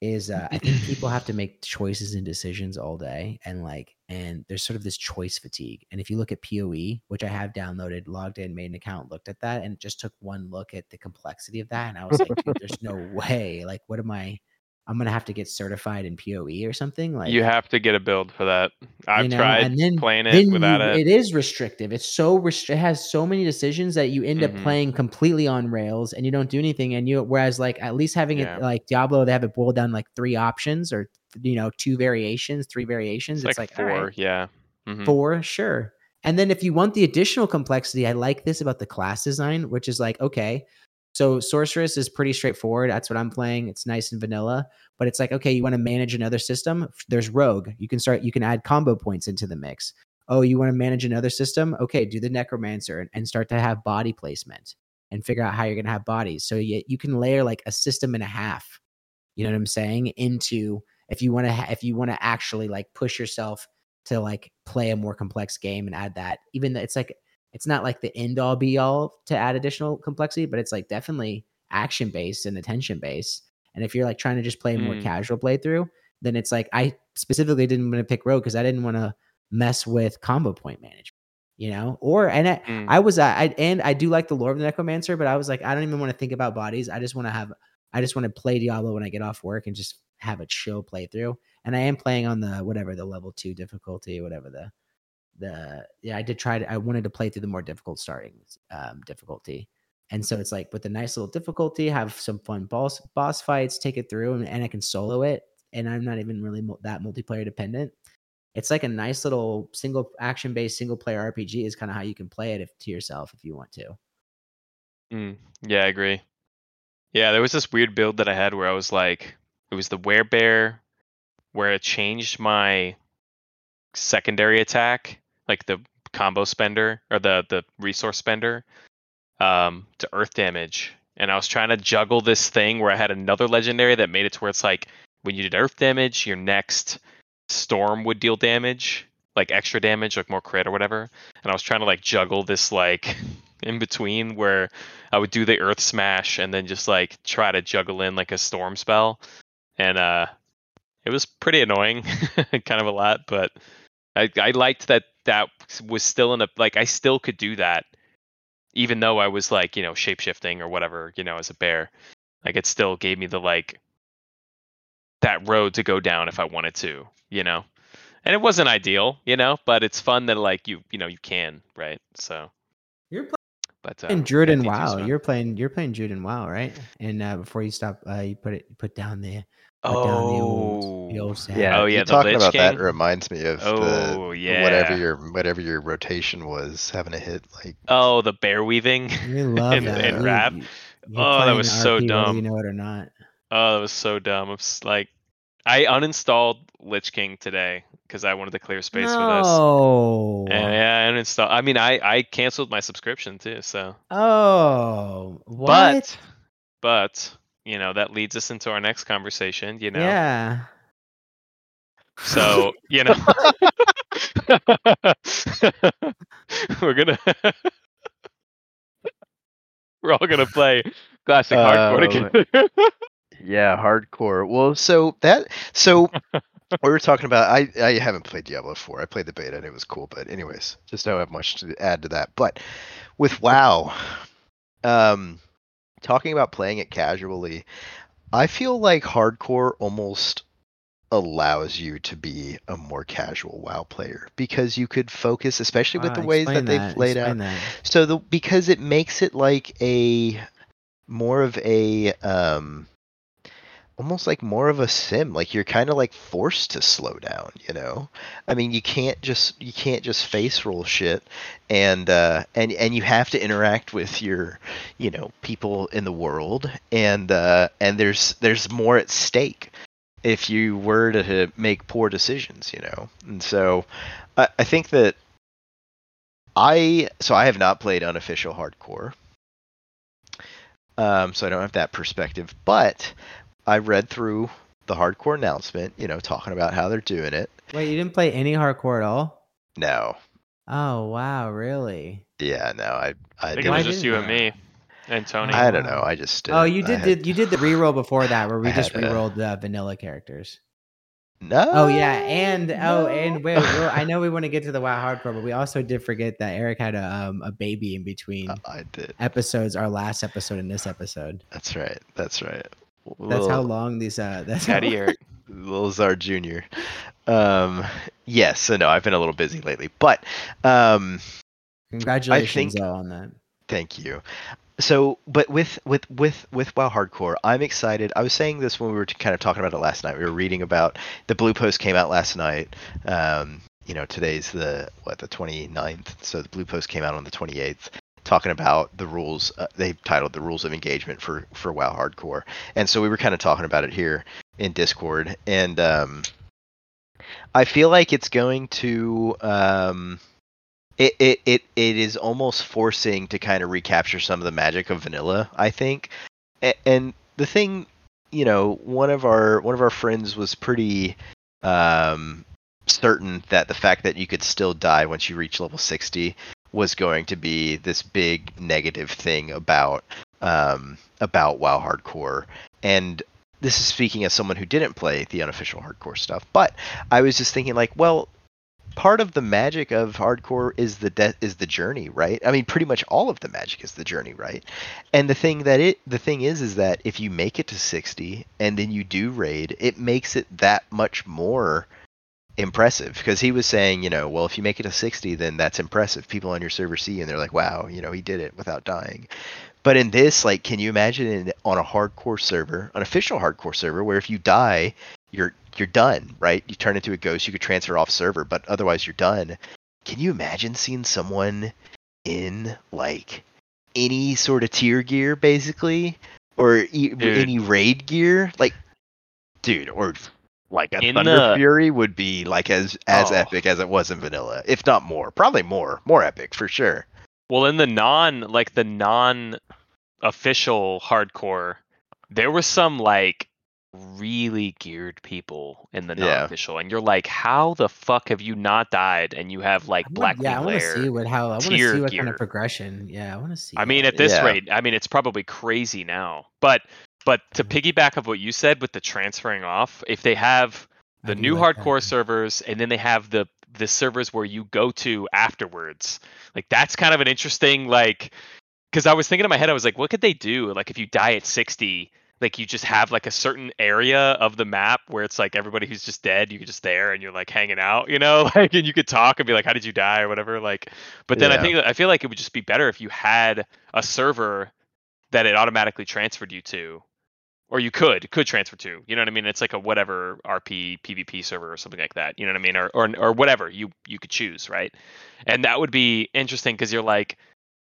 Is uh, I think people have to make choices and decisions all day, and like, and there's sort of this choice fatigue. And if you look at POE, which I have downloaded, logged in, made an account, looked at that, and just took one look at the complexity of that, and I was like, dude, there's no way. Like, what am I? I'm gonna have to get certified in PoE or something. Like you have to get a build for that. I've you know, tried and then- playing it then without you- it. it is restrictive. It's so restri- it has so many decisions that you end up Mhm. playing completely on rails and you don't do anything. And you whereas like at least having Yeah. it like Diablo, they have it boiled down like three options or you know two variations, three variations. It's It's, like, like, four, right, yeah. Mhm. four, sure. And then if you want the additional complexity, I like this about the class design, which is like, okay, so sorceress is pretty straightforward. That's what I'm playing. It's nice and vanilla, but it's like, okay, you want to manage another system? There's rogue. You can start, you can add combo points into the mix. Oh, you want to manage another system? Okay, do the necromancer and, start to have body placement and figure out how you're going to have bodies. So you, you can layer like a system and a half. You know what I'm saying? Into if you want to, ha- if you want to actually like push yourself to like play a more complex game and add that even though it's like it's not like the end all be all to add additional complexity but it's like definitely action based and attention based and if you're like trying to just play a more Mm. casual playthrough then it's like i specifically didn't want to pick rogue because i didn't want to mess with combo point management you know or and I, Mm. I was I and I do like the lore of the necromancer, but I was like, I don't even want to think about bodies. I just want to have I just want to play Diablo when I get off work and just have a chill playthrough. And I am playing on the whatever the level two difficulty, whatever the the yeah, I did try to I wanted to play through the more difficult starting um difficulty. And so it's like with a nice little difficulty, have some fun boss boss fights, take it through, and, and I can solo it. And I'm not even really mul- that multiplayer dependent. It's like a nice little single action based single player RPG is kind of how you can play it if, to yourself if you want to. Mm, yeah, I agree. Yeah, there was this weird build that I had where I was like, it was the werebear, where it changed my secondary attack, like the combo spender or the the resource spender, um, to earth damage. And I was trying to juggle this thing where I had another legendary that made it to where it's like when you did earth damage, your next storm would deal damage, like extra damage, like more crit or whatever. And I was trying to like juggle this like in between where I would do the earth smash and then just like try to juggle in like a storm spell. And uh it was pretty annoying, kind of a lot, but I I liked that that was still in a like I still could do that even though I was like, you know, shapeshifting or whatever, you know, as a bear. Like it still gave me the like that road to go down if I wanted to, you know. And it wasn't ideal, you know, but it's fun that like you you know you can, right? So You're but uh, playing Druid and yeah, D2 's WoW. You're playing you're playing Druid and WoW, right? And uh, before you stop, uh, you put it put down the put the old the Oh, old. Yeah, Oh, you yeah, the talking Lich about that King? reminds me of Oh, the yeah. whatever your whatever your rotation was having to hit like oh, the bear weaving. You love in- that. in You- rap. you- you're Oh, that was so RP whether dumb. You know it or not. Oh, that was so dumb. It's like I uninstalled Lich King today because I wanted to clear space for this. No. And yeah, I uninstalled. I mean, I I canceled my subscription too. So, Oh, what? but but you know that leads us into our next conversation. You know, Yeah. so you know, we're gonna we're all gonna play classic hardcore Oh, together. yeah hardcore. Well, so that so we were talking about. I I haven't played Diablo 4. I played the beta and it was cool, but anyways, just don't have much to add to that. But with WoW, um, talking about playing it casually, I feel like hardcore almost allows you to be a more casual WoW player because you could focus, especially with Wow, the ways that explain they've laid out. that. So the because it makes it like a more of a um almost like more of a sim like you're kind of like forced to slow down you know i mean you can't just you can't just face roll shit and uh and and you have to interact with your you know people in the world and uh and there's there's more at stake if you were to make poor decisions you know and so i, I think that I so I have not played unofficial hardcore. Um, so I don't have that perspective, but I read through the hardcore announcement, you know, talking about how they're doing it. Wait, you didn't play any hardcore at all? No. Oh wow, really? Yeah, no, I I I think it was just you and me and Tony. I don't know. I just Oh, didn't. you did had- the you did the reroll before that where we I just had a- rerolled the vanilla characters. No. Oh yeah, and oh, and no. wait, well, I know we want to get to the WoW hardcore, but we also did forget that Eric had a um a baby in between Uh, I did. episodes, our last episode and this episode. That's right. That's right. That's how long these. Uh, that's how Daddy Eric. Lil Jr. Um, yes, so no, I've been a little busy lately, but um, Congratulations though, on that. Thank you. So, but with with with with WoW Hardcore, I'm excited. I was saying this when we were kind of talking about it last night. We were reading about the Blue Post came out last night. Um, you know, today's the what the 29th, so the Blue Post came out on the 28th, talking about the rules. Uh, they titled the rules of engagement for for WoW Hardcore, and so we were kind of talking about it here in Discord, and um, I feel like it's going to um, it, it it it is almost forcing to kind of recapture some of the magic of vanilla i think A- and the thing you know one of our one of our friends was pretty um certain that the fact that you could still die once you reach level 60 was going to be this big negative thing about um about wow hardcore and this is speaking as someone who didn't play the unofficial hardcore stuff but i was just thinking like well part of the magic of hardcore is the de- is the journey, right? I mean, pretty much all of the magic is the journey, right? And the thing that it the thing is is that if you make it to 60 and then you do raid, it makes it that much more impressive because he was saying, you know, well, if you make it to 60, then that's impressive. People on your server see you and they're like, wow, you know, he did it without dying. But in this, like, can you imagine in, on a hardcore server, an official hardcore server, where if you die, you're you're done, right? You turn into a ghost, you could transfer off server, but otherwise you're done. Can you imagine seeing someone in like any sort of tier gear, basically, or e- any raid gear, like, dude, or like a In Thunder the- Fury would be like as as Oh. epic as it was in vanilla, if not more, probably more, more epic for sure. Well, in the non like the non official hardcore, there were some like really geared people in the non-official, and you're like, how the fuck have you not died and you have like I Black want, yeah, I want to see what how I want to see what kind of progression. Yeah, I want to see. I mean, that. at this Yeah. rate, I mean, it's probably crazy now. But but to Mhm. piggyback of what you said with the transferring off, if they have the new like that. hardcore servers and then they have the the servers where you go to afterwards, like that's kind of an interesting like because I was thinking in my head, I was like, what could they do? Like if you die at sixty. Like you just have like a certain area of the map where it's like everybody who's just dead, you're just there and you're like hanging out, you know, like and you could talk and be like, how did you die or whatever. Like, but then I think I feel like it would just be better if you had a server that it automatically transferred you to or you could could transfer to you know what i mean? It's like a whatever rp pvp server or something like that you know what i mean? Or or, or whatever you you could choose right? And that would be interesting because you're like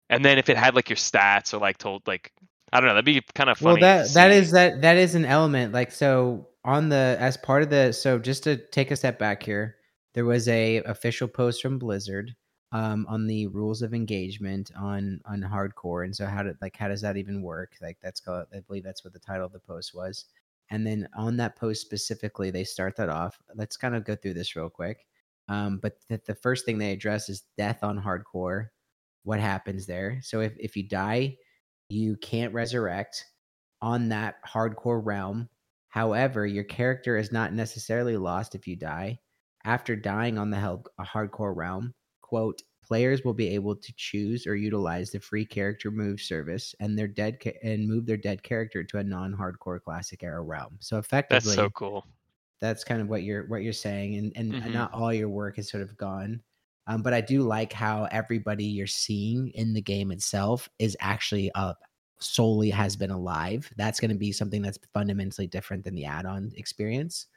and then if it had like your stats or like told like i don't know that'd be kind of funny well that that is that that is an element like so on the as part of the so just to take a step back here there was a official post from blizzard um on the rules of engagement on on hardcore and so how did like how does that even work like that's called i believe that's what the title of the post was and then on that post specifically they start that off let's kind of go through this real quick um but the, the first thing they address is death on hardcore what happens there so if, if you die you can't resurrect on that hardcore realm. However, your character is not necessarily lost if you die. After dying on the hel- a hardcore realm, quote, players will be able to choose or utilize the free character move service and their dead ca- and move their dead character to a non-hardcore classic era realm. So effectively that's so cool that's kind of what you're what you're saying and and Mhm. not all your work is sort of gone um, but i do like how everybody you're seeing in the game itself is actually up solely has been alive that's going to be something that's fundamentally different than the add-on experience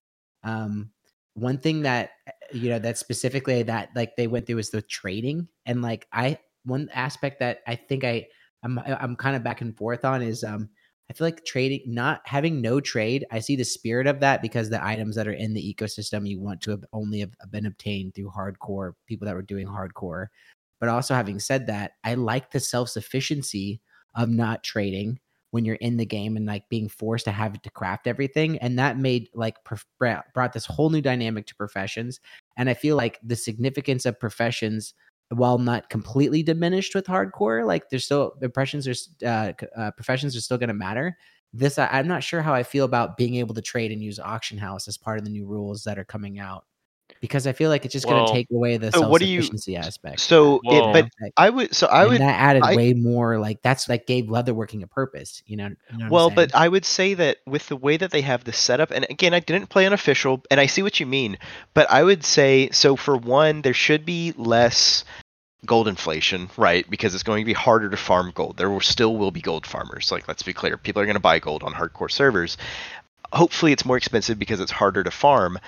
um, one thing that you know that specifically that like they went through is the trading and like i one aspect that i think i i'm i'm kind of back and forth on is um I feel like trading, not having no trade, I see the spirit of that because the items that are in the ecosystem you want to have only have been obtained through hardcore people that were doing hardcore. But also, having said that, I like the self sufficiency of not trading when you're in the game and like being forced to have to craft everything. And that made like brought this whole new dynamic to professions. And I feel like the significance of professions while not completely diminished with hardcore, like there's still impressions are uh, uh, professions are still going to matter. This I, I'm not sure how I feel about being able to trade and use auction house as part of the new rules that are coming out. Because I feel like it's just going to take away the so self sufficiency aspect. So, Whoa. it, but Like, I would. So I would. that added I- way more like that's like gave leatherworking a purpose. You know. you know what I'm Well, but I would say that with the way that they have this setup, and again, I didn't play unofficial, and I see what you mean, but I would say so. For one, there should be less gold inflation, right? Because it's going to be harder to farm gold. There will still will be gold farmers. Like, let's be clear, people are going to buy gold on hardcore servers. Hopefully, it's more expensive because it's harder to farm,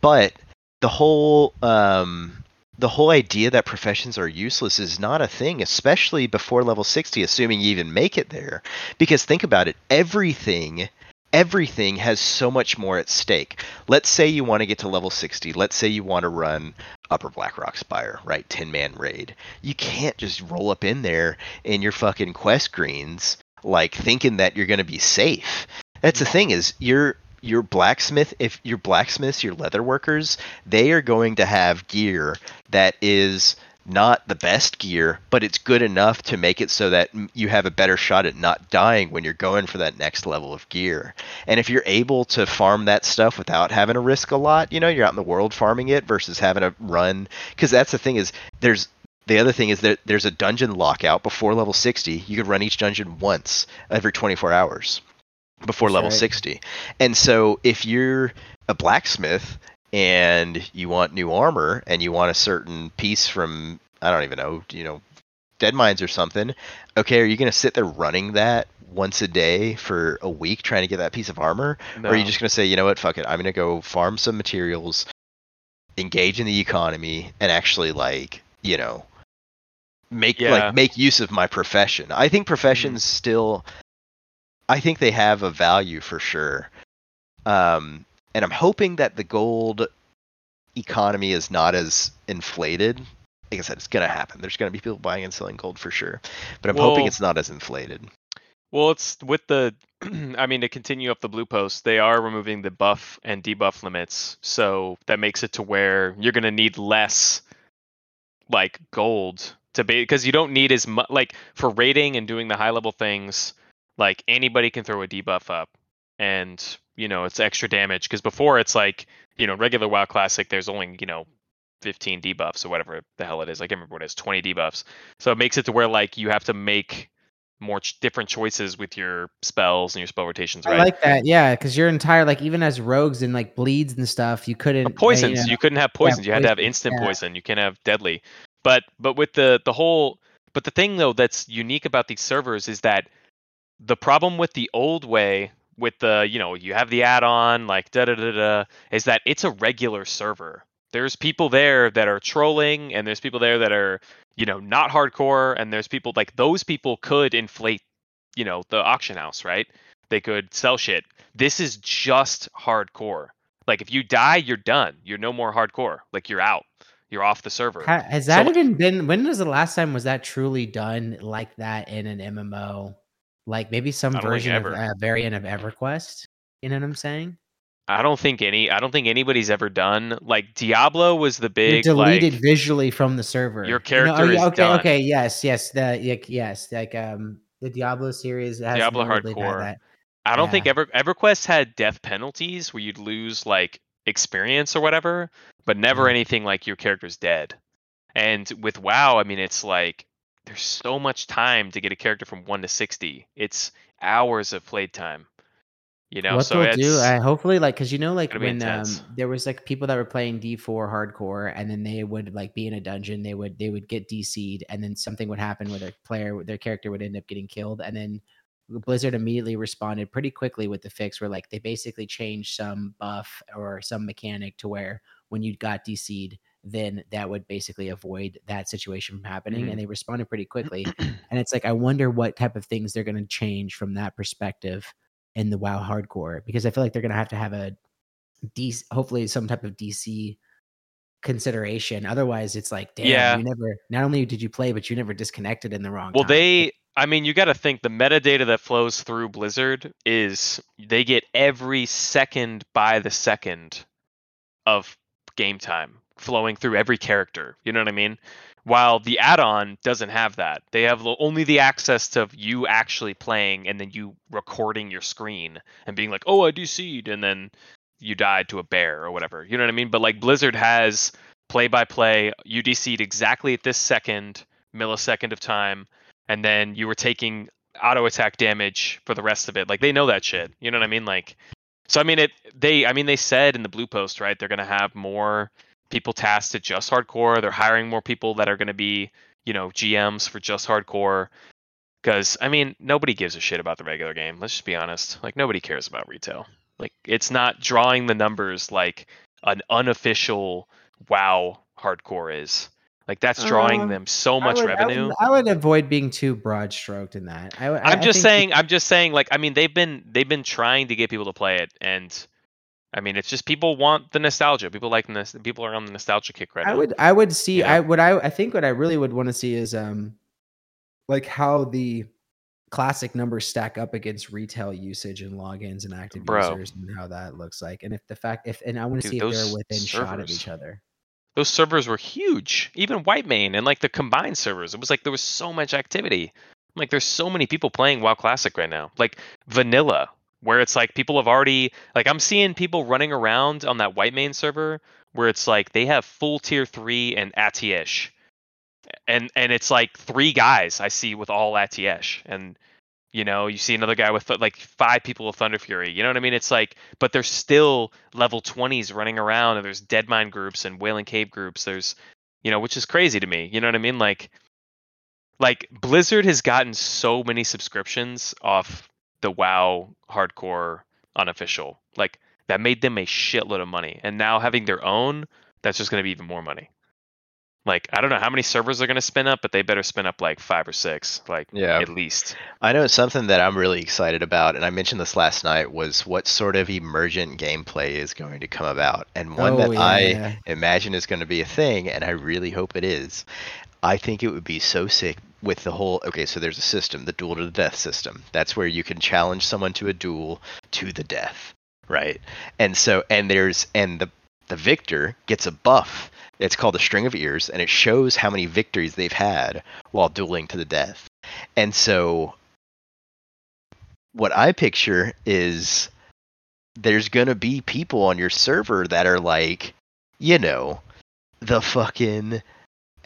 but the whole um, the whole idea that professions are useless is not a thing, especially before level 60, assuming you even make it there. Because think about it, everything everything has so much more at stake. Let's say you want to get to level 60. Let's say you want to run Upper Blackrock Spire, right? 10 man raid. You can't just roll up in there in your fucking quest greens like thinking that you're going to be safe. That's the thing is your your blacksmith if your blacksmiths, your leather workers, they are going to have gear that is not the best gear, but it's good enough to make it so that you have a better shot at not dying when you're going for that next level of gear. And if you're able to farm that stuff without having to risk a lot, you know, you're out in the world farming it versus having to run because that's the thing is there's the other thing is that there's a dungeon lockout before level 60. You could run each dungeon once every 24 hours before That's level right. 60. And so if you're a blacksmith and you want new armor and you want a certain piece from I don't even know, you know, Deadmines or something, okay, are you going to sit there running that once a day for a week trying to get that piece of armor or are you just going to say, you know what, fuck it, I'm going to go farm some materials, engage in the economy and actually like, you know, make Yeah. like make use of my profession. I think mm-hmm. professions still I think they have a value for sure. Um and I'm hoping that the gold economy is not as inflated. Like I said, it's gonna happen. There's gonna be people buying and selling gold for sure. But I'm hoping it's not as inflated. Well, it's with the, I mean, to continue up the blue post, they are removing the buff and debuff limits, so that makes it to where you're gonna need less, like gold to be, because you don't need as much, like for raiding and doing the high level things, like anybody can throw a debuff up, and you know it's extra damage. Because before it's like, you know, regular WoW Classic, there's only you know 15 debuffs or whatever the hell it is. I can't remember what it is, 20 debuffs. So it makes it to where like you have to make more ch- different choices with your spells and your spell rotations, I like that, yeah, because your entire like even as rogues and like bleeds and stuff, you couldn't Uh, poisons. uh, You couldn't have poisons. you had to have instant yeah. poison. You can't have deadly. But but with the the whole but the thing though that's unique about these servers is that the problem with the old way with the you know you have the add-on like da da da da is that it's a regular server. There's people there that are trolling and there's people there that are you know not hardcore and there's people like those people could inflate you know the auction house right they could sell shit this is just hardcore like if you die you're done you're no more hardcore like you're out you're off the server has that like- even been? When was the last time was that truly done like that in an MMO? Like maybe some I don't think version of a variant of EverQuest. You know what I'm saying? i don't think any i don't think anybody's ever done like diablo was the You're big deleted like visually from the server. Your oh, character yeah, is okay, done. okay, yes, yes, the like, yes, like um the Diablo series has Diablo Hardcore. that. I don't think ever EverQuest had death penalties where you'd lose like experience or whatever, but never Yeah. anything like your character's dead. And with WoW, I mean, it's like there's so much time to get a character from one to sixty. It's hours of played time. You know, what so they'll it's do, I hopefully like because you know like when um, there was like people that were playing D4 hardcore and then they would like be in a dungeon, they would they would get DC'd and then something would happen where their player their character would end up getting killed and then Blizzard immediately responded pretty quickly with the fix where like they basically changed some buff or some mechanic to where when you got DC'd then that would basically avoid that situation from happening Mhm. and they responded pretty quickly and it's like I wonder what type of things they're going to change from that perspective in the WoW hardcore because I feel like they're going to have to have a DC, hopefully some type of DC consideration. Otherwise, it's like, damn, Yeah. you never. Not only did you play, but you never disconnected in the wrong. Well, time. they, I mean, you got to think the metadata that flows through Blizzard is they get every second by the second of game time flowing through every character. You know what I mean? While the add-on doesn't have that, they have only the access to you actually playing and then you recording your screen and being like, "Oh, I DC'd," and then you died to a bear or whatever. You know what I mean? But like Blizzard has play by play, you DC'd exactly at this second millisecond of time, and then you were taking auto attack damage for the rest of it. Like they know that shit. You know what I mean? Like so I mean it they I mean they said in the blue post, right, they're gonna have more people tasked to just hardcore. They're hiring more people that are gonna be, you know, GMs for just hardcore. Because I mean, nobody gives a shit about the regular game. Let's just be honest. Like nobody cares about retail. Like it's not drawing the numbers like an unofficial WoW hardcore is. Like that's drawing Uh, them so much I would- revenue. I would, avoid being too broad stroked in that. I, I- I'm I just saying. I'm just saying. Like, I mean, they've been they've been trying to get people to play it, and I mean, it's just people want the nostalgia. People like this. People are on the nostalgia kick right I now. would I would see Yeah. I would I I think what I really would want to see is um like how the classic numbers stack up against retail usage and logins and active Bro. users and how that looks like and if the fact if and I want to see if they're those within shot of servers. each other. Those servers were huge. Even Whitemane and like the combined servers. It was like there was so much activity. Like there's so many people playing WoW Classic right now. Like vanilla, where it's like people have already like I'm seeing people running around on that Whitemane server where it's like they have full tier three and Atiesh. And and it's like three guys I see with all Atiesh. And you know, you see another guy with like five people with Thunder Fury. You know what I mean? It's like, but there's still level 20s running around, and there's Deadmine groups and Wailing Cave groups. There's, you know, which is crazy to me. You know what I mean? Like, like Blizzard has gotten so many subscriptions off the WoW hardcore unofficial. Like that made them a shitload of money, and now having their own, that's just going to be even more money. Like I don't know how many servers they're going to spin up, but they better spin up like five or six, like Yeah. at least. I know something that I'm really excited about, and I mentioned this last night, was what sort of emergent gameplay is going to come about. And one Oh, that I imagine is going to be a thing, and I really hope it is. I think it would be so sick with the whole okay, so there's a system, the duel to the death system. That's where you can challenge someone to a duel to the death, right? And so and there's and the the victor gets a buff. It's called a string of ears, and it shows how many victories they've had while dueling to the death. And so what I picture is there's gonna be people on your server that are like, you know, the fucking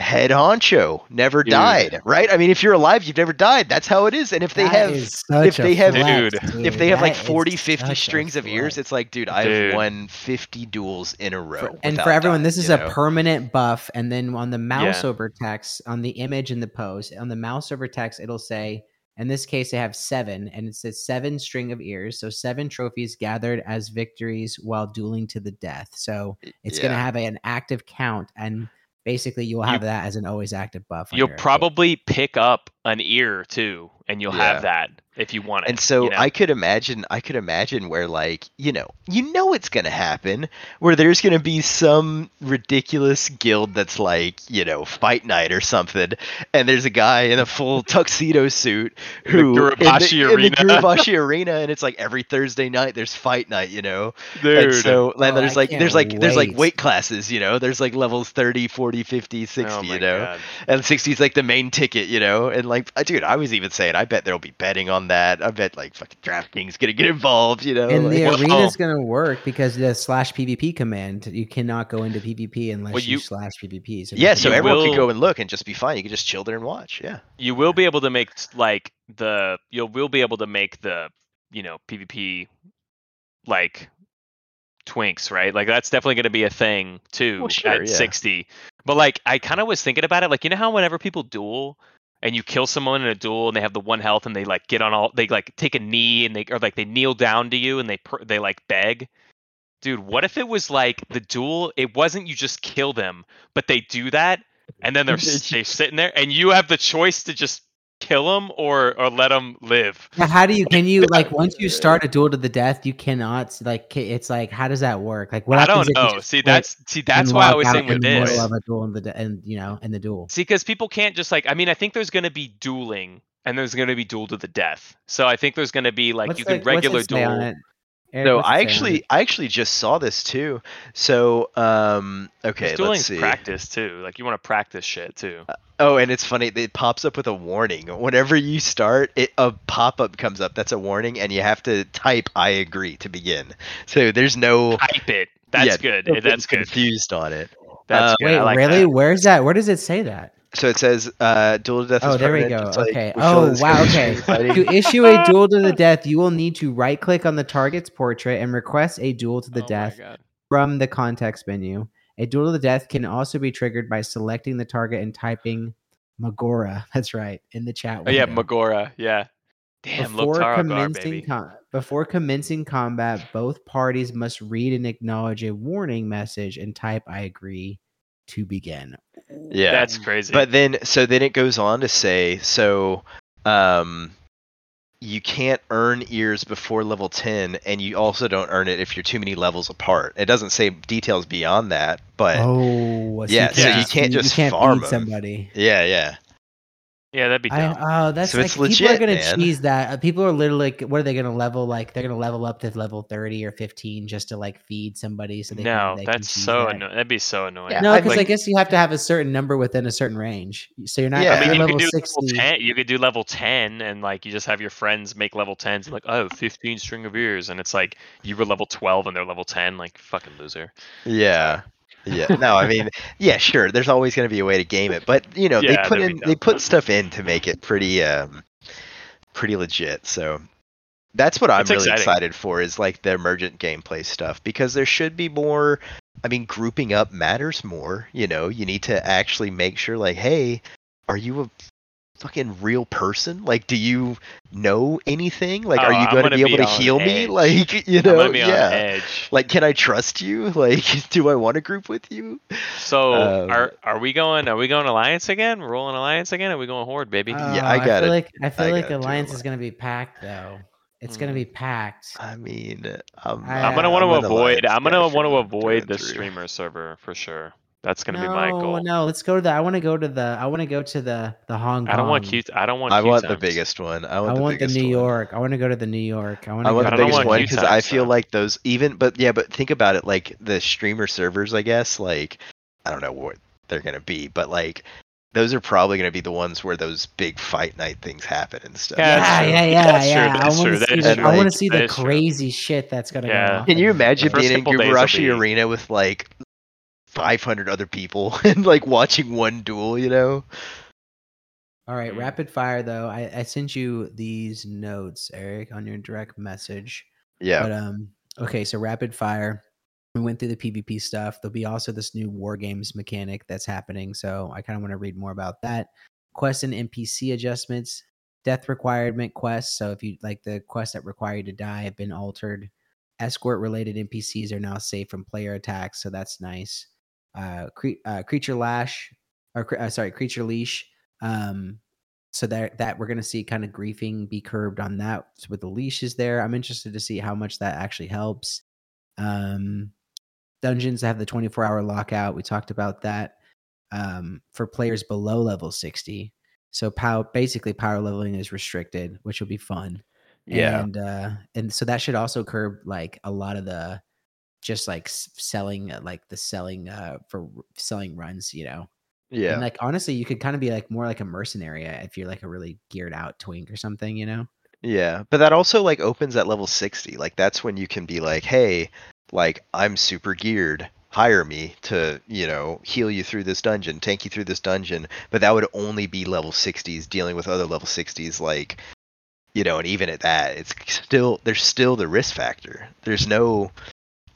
head honcho never Dude. died, right? I mean, if you're alive, you've never died. That's how it is. And if they That have if they have- flex, Dude. if they have like That is 40, 50 strings of ears, it's like, dude, I've won 50 duels in a row. For- and for everyone, dying, this is a know? permanent buff. And then on the mouse Yeah. over text, on the image in the post, on the mouse over text, it'll say, in this case, they have seven, and it says seven string of ears. So seven trophies gathered as victories while dueling to the death. So it's going to Yeah. have an active count. And basically, you'll have that as an always active buff. You'll probably pick up an ear too, and you'll Yeah. have that if you want it. And so you know? I could imagine, I could imagine where like you know, you know it's gonna happen, where there's gonna be some ridiculous guild that's like you know Fight Night or something, and there's a guy in a full tuxedo suit In the who Gurubashi in the, arena. in the Gurubashi arena, and it's like every Thursday night there's Fight Night, you know, and dude. so and Oh, there's I like there's like can't there's like weight classes, you know, there's like levels 30, 40, 50, 60, oh you know God. and 60 is like the main ticket, you know. And like, dude, I was even saying, I bet there'll be betting on that. I bet like fucking DraftKings gonna get involved, you know. and like- the Well, arena's going to work because the slash PvP command, you cannot go into PvP unless Well, you, you- slash PvP. So yeah, so everyone will- could go and look and just be fine. You could just chill there and watch. Yeah. You will be able to make like the you'll will be able to make the you know PvP like twinks, right? Like that's definitely going to be a thing too Well, sure, at yeah. 60. But like I kind of was thinking about it like you know how whenever people duel and you kill someone in a duel and they have the one health and they like get on all they like take a knee and they or like they kneel down to you and they per, they like beg. Dude what if it was like the duel it wasn't you just kill them but they do that and then they're they're sitting there and you have the choice to just kill them or or let them live Now, How do you can you like once you start a duel to the death, you cannot like it's like how does that work? Like what i don't know see that's see that's why i was saying with this of a duel in the and you know in the duel. See, because people can't just like. I mean, I think there's going to be dueling, and there's going to be duel to the death. So I think there's going to be like What's you can regular what's it say on duel. It? Eric, No, I actually it? I actually just saw this too. So um okay, Because let's see. practice too. Like you want to practice shit too. Oh, and it's funny. It pops up with a warning. Whenever you start, it a pop-up comes up. That's a warning, and you have to type "I agree" to begin. So there's no. Type it. That's yeah, good. That's getting good. Confused on it. That's Uh, good. Wait, I like really? that. Where's that? Where does it say that? So it says, uh, "Duel to death." Oh, is there we permanent, go. just like okay. we Oh, wow. Okay. to issue a duel to the death, you will need to right click on the target's portrait and request a duel to the Oh death from the context menu. A duel to the death can also be triggered by selecting the target and typing Mak'gora. That's right in the chat. Oh yeah, window. Mak'gora. Yeah. Damn, before Taragar, commencing baby. com- before commencing combat, both parties must read and acknowledge a warning message and type "I agree" to begin. Yeah. That's crazy. But then, so then it goes on to say, so, um, you can't earn ears before level 10, and you also don't earn it if you're too many levels apart. It doesn't say details beyond that, but oh, so yeah, so you can't just you can't farm feed 'em. somebody. yeah, yeah. Yeah, that'd be I, oh, that's So like it's people are gonna man. cheese that. Uh, People are literally like, what are they gonna level? Like they're gonna level up to level thirty or fifteen just to like feed somebody. So they no, can, they that's cheese so that. annoying. That'd be so annoying. Yeah, No, I because I guess you have to have a certain number within a certain range. So you're not. Yeah. I you're you level could do sixty. level 10. You could do level 10 and like you just have your friends make level 10s and like, oh, 15 string of ears. And it's like you were level 12 and they're level 10. Like, fucking loser. Yeah. Yeah. No, I mean, yeah, sure. There's always going to be a way to game it, but you know, they put in they put stuff in to make it pretty um pretty legit. So that's what I'm It's really exciting. excited for is like the emergent gameplay stuff because there should be more I mean, grouping up matters more, you know. You need to actually make sure like, hey, are you a fucking real person? Like, do you know anything? Like, Oh, are you going to gonna be able to on heal me? Like, you I'm know, gonna on yeah. edge. Like, can I trust you? Like, do I want to group with you? So Um, are are we going? Are we going alliance again? Rolling alliance again? Are we going horde, baby? Yeah, Oh, I got feel it. like I feel I like Alliance is gonna be packed though. It's gonna Mm. be packed. I mean, I'm, I- I'm gonna Uh, want to avoid. I'm gonna want to avoid the streamer server for sure. That's gonna no, be my goal. no, let's go to the. I want to go to the. I want to go to the the Hong Kong. I don't want cute. I don't want. I queue want the times. biggest one. I I want the want the New one. York. I want to go to the New York. I want I to want go the to I don't biggest want one because I feel though. like those even, but yeah, but think about it. Like the streamer servers, I guess. Like I don't know what they're gonna be, but like those are probably gonna be the ones where those big fight night things happen and stuff. Yeah, Yeah, yeah, yeah, That's true. That's I want true. to see the. I want to see the crazy shit that's gonna Yeah. go. off Can you imagine being in couple days Gurubashi Arena with like 500 other people and like watching one duel? You know? All right, rapid fire though. I, I sent you these notes, Eric, on your direct message. Yeah. But um, okay, so rapid fire. We went through the PvP stuff. There'll be also this new war games mechanic that's happening. So I kind of want to read more about that. Quest and NPC adjustments, death requirement quests. So if you like the quests that require you to die have been altered. Escort related NPCs are now safe from player attacks, so that's nice. Uh, cre- uh creature lash, or uh, sorry, creature leash. Um, so that that we're gonna see kind of griefing be curbed on that with the leashes there. I'm interested to see how much that actually helps. Um, dungeons have the 24 hour lockout. We talked about that um, for players below level 60. So power basically power leveling is restricted, which will be fun. Yeah. and uh, and so that should also curb like a lot of the just like selling uh, like the selling uh for selling runs, you know. Yeah. And like honestly, you could kind of be like more like a mercenary uh, if you're like a really geared out twink or something, you know. Yeah, but that also like opens at level 60. Like that's when you can be like, "Hey, like I'm super geared. Hire me to, you know, heal you through this dungeon, tank you through this dungeon." But that would only be level 60s dealing with other level 60s like you know, and even at that, it's still there's still the risk factor. There's no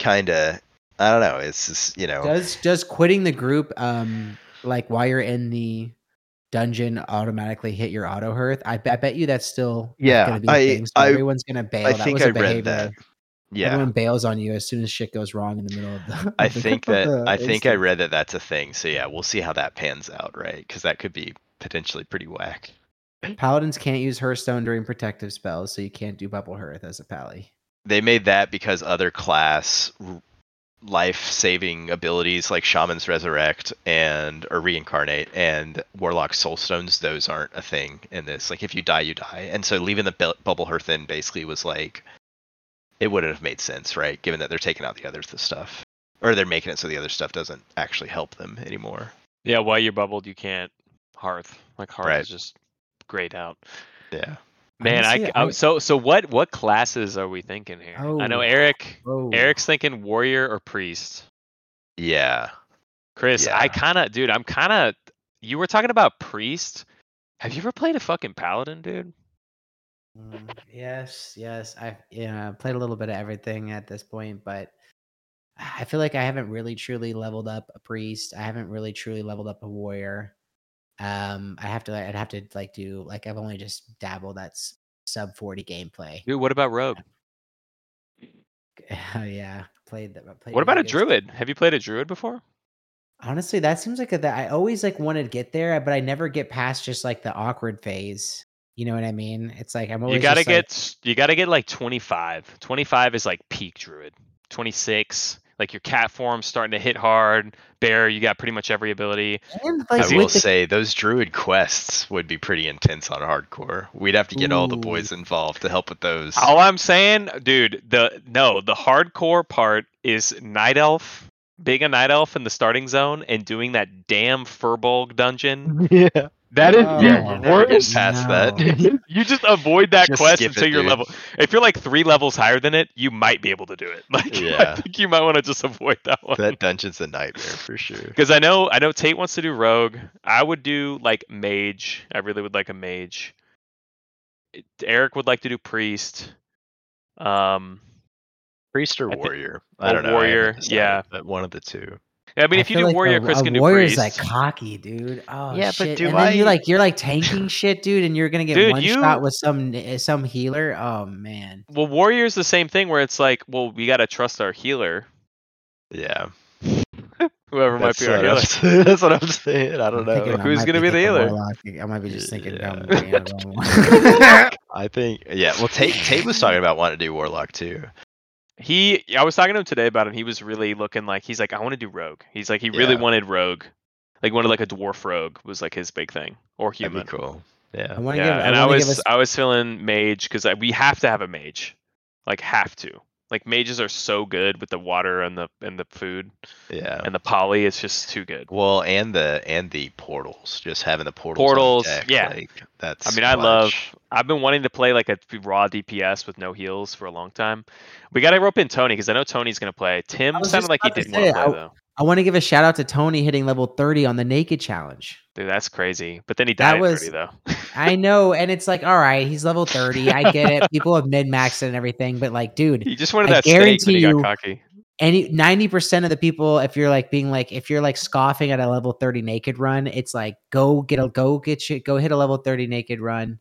kind of I don't know, it's just, you know, Does does quitting the group um like while you're in the dungeon automatically hit your auto hearth? I, bet- I bet you that's still Yeah, gonna be I- I- everyone's gonna bail. I That think was I read that. yeah. Everyone bails on you as soon as shit goes wrong in the middle of the. I think that the I think I read that that's a thing. So yeah, we'll see how that pans out, right? Cuz that could be potentially pretty whack. Paladins can't use Hearthstone during protective spells, so you can't do Bubble Hearth as a pally. They made that because other class life saving abilities like shamans resurrect and or reincarnate and warlock soulstones those aren't a thing in this like if you die you die and so leaving the bu- bubble hearth in basically was like it wouldn't have made sense, right? Given that they're taking out the other th- stuff, or they're making it so the other stuff doesn't actually help them anymore. Yeah, while you're bubbled, you can't hearth. Like hearth Right. is just grayed out. Yeah. Man, I, I- I- so so what what classes are we thinking here? I know Oh. Eric. Whoa. Eric's thinking warrior or priest. Yeah. Chris, I kind of, dude, I'm kind of. You were talking about priest. Have you ever played a fucking paladin, dude? Mm, yes, yes. I yeah played a little bit of everything at this point, but I feel like I haven't really truly leveled up a priest. I haven't really truly leveled up a warrior. Um, I have to. I'd have to like do like I've only just dabbled that's sub forty gameplay. Dude, what about rogue? yeah, played that. Played What about a druid? Have you played a druid before? Honestly, that seems like a, that I always like want to get there, but I never get past just like the awkward phase. You know what I mean? It's like I'm always You gotta like- get s- you gotta get like 25. 25 is like peak druid. 26, like your cat form starting to hit hard. Bear, you got pretty much every ability. and, like, I will the- say those druid quests would be pretty intense on hardcore. We'd have to get all the boys involved to help with those. All I'm saying, dude, the no, the hardcore part is night elf, being a night elf in the starting zone and doing that damn Furbolg dungeon. yeah. That is Oh, your Never Never get worst. past No. that. You just avoid that Just quest until it, you're dude. level. If you're like three levels higher than it, you might be able to do it. Like, I think you might want to just avoid that one. that dungeon's a nightmare for sure. Because I know, I know Tate wants to do rogue. I would do like mage. I really would like a mage. Eric would like to do priest. Um, Priest or I thi- warrior? I don't know. Warrior, yeah. but one of the two. I mean, if you do like warrior, a, Chris a can do warrior's priest. like cocky, dude. Oh Yeah, but shit. do and then you're like you're like tanking shit, dude, and you're gonna get Dude, one you- shot with some eh, some healer. Oh man. well, warrior's the same thing where it's like, well, we gotta trust our healer, Yeah. whoever might be our what, healer. I'm, that's what I'm saying. I don't I'm know. Who's gonna be the thinking healer? I might be just thinking Yeah. dumb. being a normal one. I think yeah. Well, Tate Tate was talking about wanting to do warlock too. He, I was talking to him today about him. He was really looking like he's like, I want to do rogue. He's like, he really Yeah. wanted rogue, like wanted like a dwarf rogue was like his big thing, or That'd human. be cool. Yeah. I yeah, give. and I, I, was give us. I was feeling mage because we have to have a mage, like have to. Like mages are so good with the water and the and the food Yeah. and the poly. It's just too good. Well, and the and the portals, just having the portals. on Portals, deck, yeah. Like, that's. I mean, I love. I've been wanting to play like a raw DPS with no heals for a long time. We got to rope in Tony because I know Tony's gonna play. Tim I sounded like he didn't want to play I- though. I want to give a shout out to Tony hitting level 30 on the naked challenge. Dude, that's crazy. But then he died That was- at 30 though. I know, and it's like, all right, he's level 30. I get it. People have min maxed and everything, but like, dude, he just wanted I that guarantee got you- cocky. any 90% of the people if you're like being like if you're like scoffing at a level 30 naked run it's like go get a go get shit go hit a level 30 naked run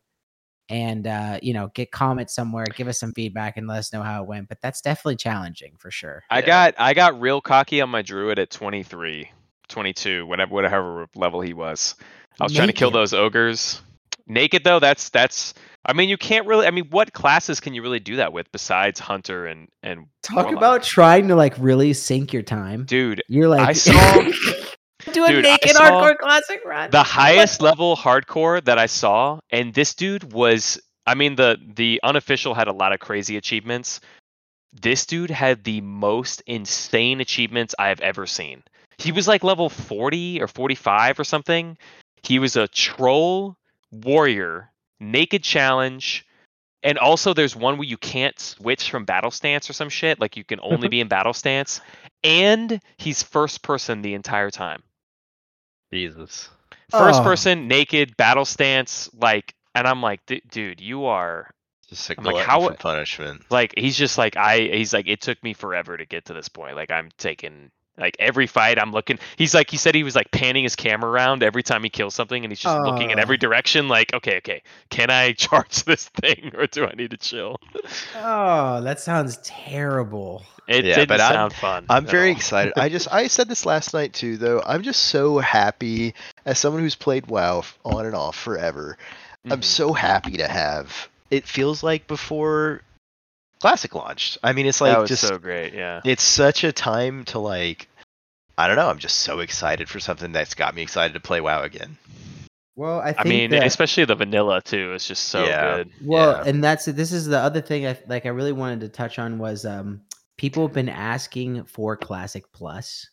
and uh you know get comments somewhere give us some feedback and let us know how it went but that's definitely challenging for sure I Yeah. got I got real cocky on my druid at 23, 22, whatever whatever level he was. I was trying to kill those ogres. Naked though, that's that's I mean you can't really I mean what classes can you really do that with besides hunter and and talk Warlock? about trying to like really sink your time dude, you're like I saw- do a Dude, naked hardcore classic run the highest level hardcore that I saw and this dude was I mean the the unofficial had a lot of crazy achievements. This dude had the most insane achievements I have ever seen. He was like level 40 or 45 or something. He was a troll warrior, naked challenge, and also there's one where you can't switch from battle stance or some shit. Like you can only be in battle stance. And he's first person the entire time. Jesus. First Oh. person, naked, battle stance, like and I'm like, "Du- dude, you are Just a I'm like, how- for punishment. like he's just like I he's like it took me forever to get to this point. Like I'm taking like every fight I'm looking he's like he said he was like panning his camera around every time he kills something and he's just looking in Oh. every direction like okay okay can I charge this thing or do I need to chill? oh that sounds terrible It Yeah, didn't but I'm- sound fun. I'm very all. excited. I just I said this last night too, though. I'm just so happy as someone who's played WoW on and off forever. I'm Mhm. so happy to have. It feels like before Classic launched. I mean, it's that like was just so great, yeah. it's such a time to like. I don't know. I'm just so excited for something that's got me excited to play WoW again. Well, I think I mean, that, especially the vanilla too. It's just so Yeah. good. well, yeah. and that's this is the other thing I like. I really wanted to touch on was um people have been asking for Classic Plus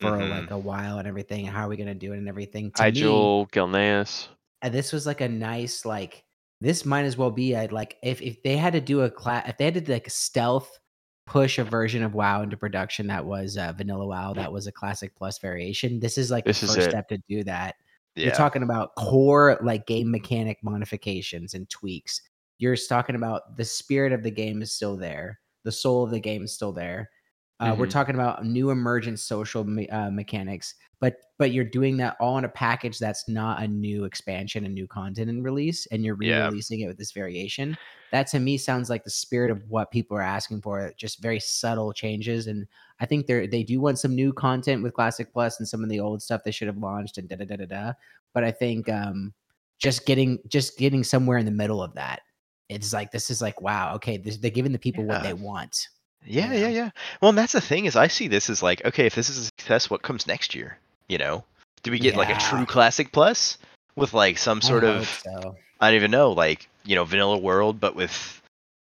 for Mhm. like a while and everything. How are we gonna do it and everything? To me, Gilneas. and this was like a nice like this might as well be I'd like if if they had to do a class if they had to do like a stealth push a version of WoW into production that was uh, Vanilla WoW that was a Classic Plus variation. This is like This the first it. step to do that. Yeah. You're talking about core like game mechanic modifications and tweaks. You're talking about the spirit of the game is still there. The soul of the game is still there. Uh, We're Mhm. talking about new emergent social me- uh, mechanics, but but you're doing that all in a package that's not a new expansion, a new content and release, and you're re-releasing it with this variation. That to me sounds like the spirit of what people are asking for. Just very subtle changes, and I think they they do want some new content with Classic Plus and some of the old stuff they should have launched and da da da da da. But I think um, just getting just getting somewhere in the middle of that, it's like this is like wow, okay, this, they're giving the people what they want. Yeah, yeah, yeah. Well, and that's the thing is, I see this as like, okay, if this is a success, what comes next year? You know, do we get like a true classic plus with like some sort I of so. I don't even know, like you know, vanilla world, but with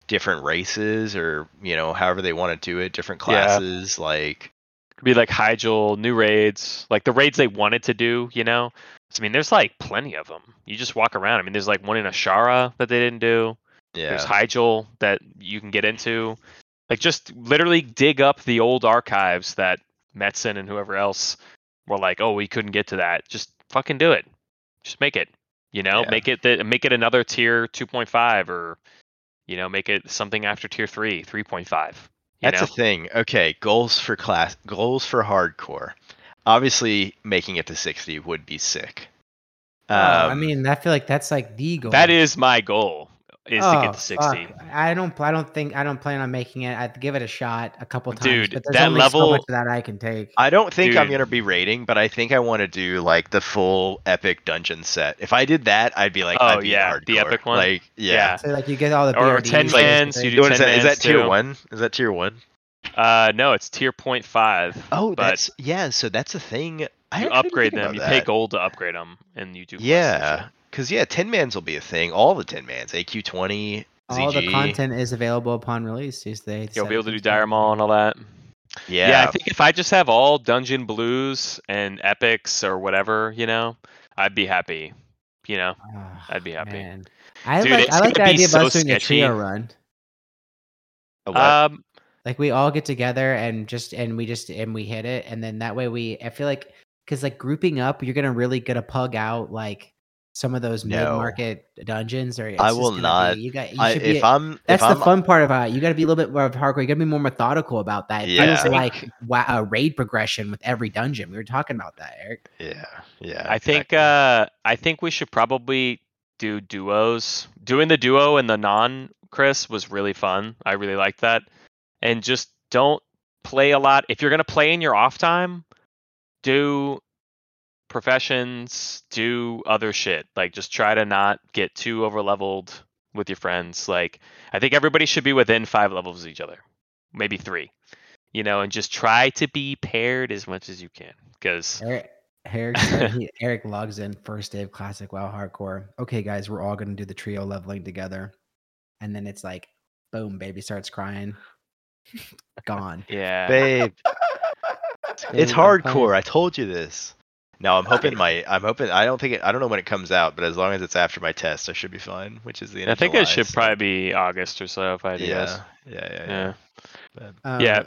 different races or you know, however they want to do it, different Yeah. classes, like Could be like Hyjal, new raids, like the raids they wanted to do. You know, So, I mean, there's like plenty of them. You just walk around. I mean, there's like one in Azshara that they didn't do. yeah, There's Hyjal that you can get into. Like, just literally dig up the old archives that Metzen and whoever else were like, oh, we couldn't get to that. Just fucking do it. Just make it. You know, Yeah. make it the, make it another tier 2.5 or, you know, make it something after tier three, 3.5. You That's know? the thing. Okay, goals for class, goals for hardcore. Obviously, making it to 60 would be sick. Oh, I Um, mean, I feel like that's like the goal. That is my goal. Is to Oh, get to 60. fuck. I don't. I don't think. I don't plan on making it. I'd give it a shot a couple times. Dude, but there's that only level- so much that I can take. I don't think I'm gonna be rating, but I think I want to do like the full epic dungeon set. If I did that, I'd be like, Oh, I'd be yeah, the epic one? Like, yeah. Yeah. so like you get all the Or BRDs, 10 basically. mans, you do What is 10 that? Is that tier too. one? Is that tier one? Uh, no, it's tier 0.5. Oh, But- that's yeah. So that's the thing. I you upgrade them. about You pay gold to upgrade them, and you do. Yeah, shit. Because yeah, ten mans will be a thing. All the ten mans, AQ twenty, all the content is available upon release. These days, You'll be able to do Dire Maul and all that. Yeah, Yeah. I think if I just have all dungeon blues and epics or whatever, you know, I'd be happy. You know, I'd be happy. Man. I Dude, like. I like the gonna idea of so us doing a trio run. A um, Like we all get together and just and we just and we hit it, and then that way we. I feel like because like grouping up, you're gonna really get a pug out like some of those No. mid market dungeons. Or it's I will not. Be, you got. You I, should be. if I'm, That's if the I'm, fun part about it. You got to be a little bit more of hardcore. You got to be more methodical about that. It Yeah. feels like wa- a raid progression with every dungeon. We were talking about that, Eric. Yeah, yeah. I think uh, I think we should probably do duos. Doing the duo and the non Chris was really fun. I really liked that. And just don't play a lot. If you're gonna play in your off time, do professions, do other shit. Like just try to not get too over leveled with your friends. Like I think everybody should be within five levels of each other, maybe three. You know, and just try to be paired as much as you can. Because Eric, Eric, he, Eric logs in first day of classic WoW hardcore. Okay, guys, we're all going to do the trio leveling together, and then it's like, boom, baby starts crying, gone. yeah. babe, it's Babe, I'm playing- hardcore. I told you this. No, I'm hoping my, I'm hoping. I don't think it. I don't know when it comes out, but as long as it's after my test, I should be fine. Which is the end I of think July, it should so- probably be August or so if I had to guess. Yeah, yeah, yeah, yeah. Yeah. But- Um, Yeah.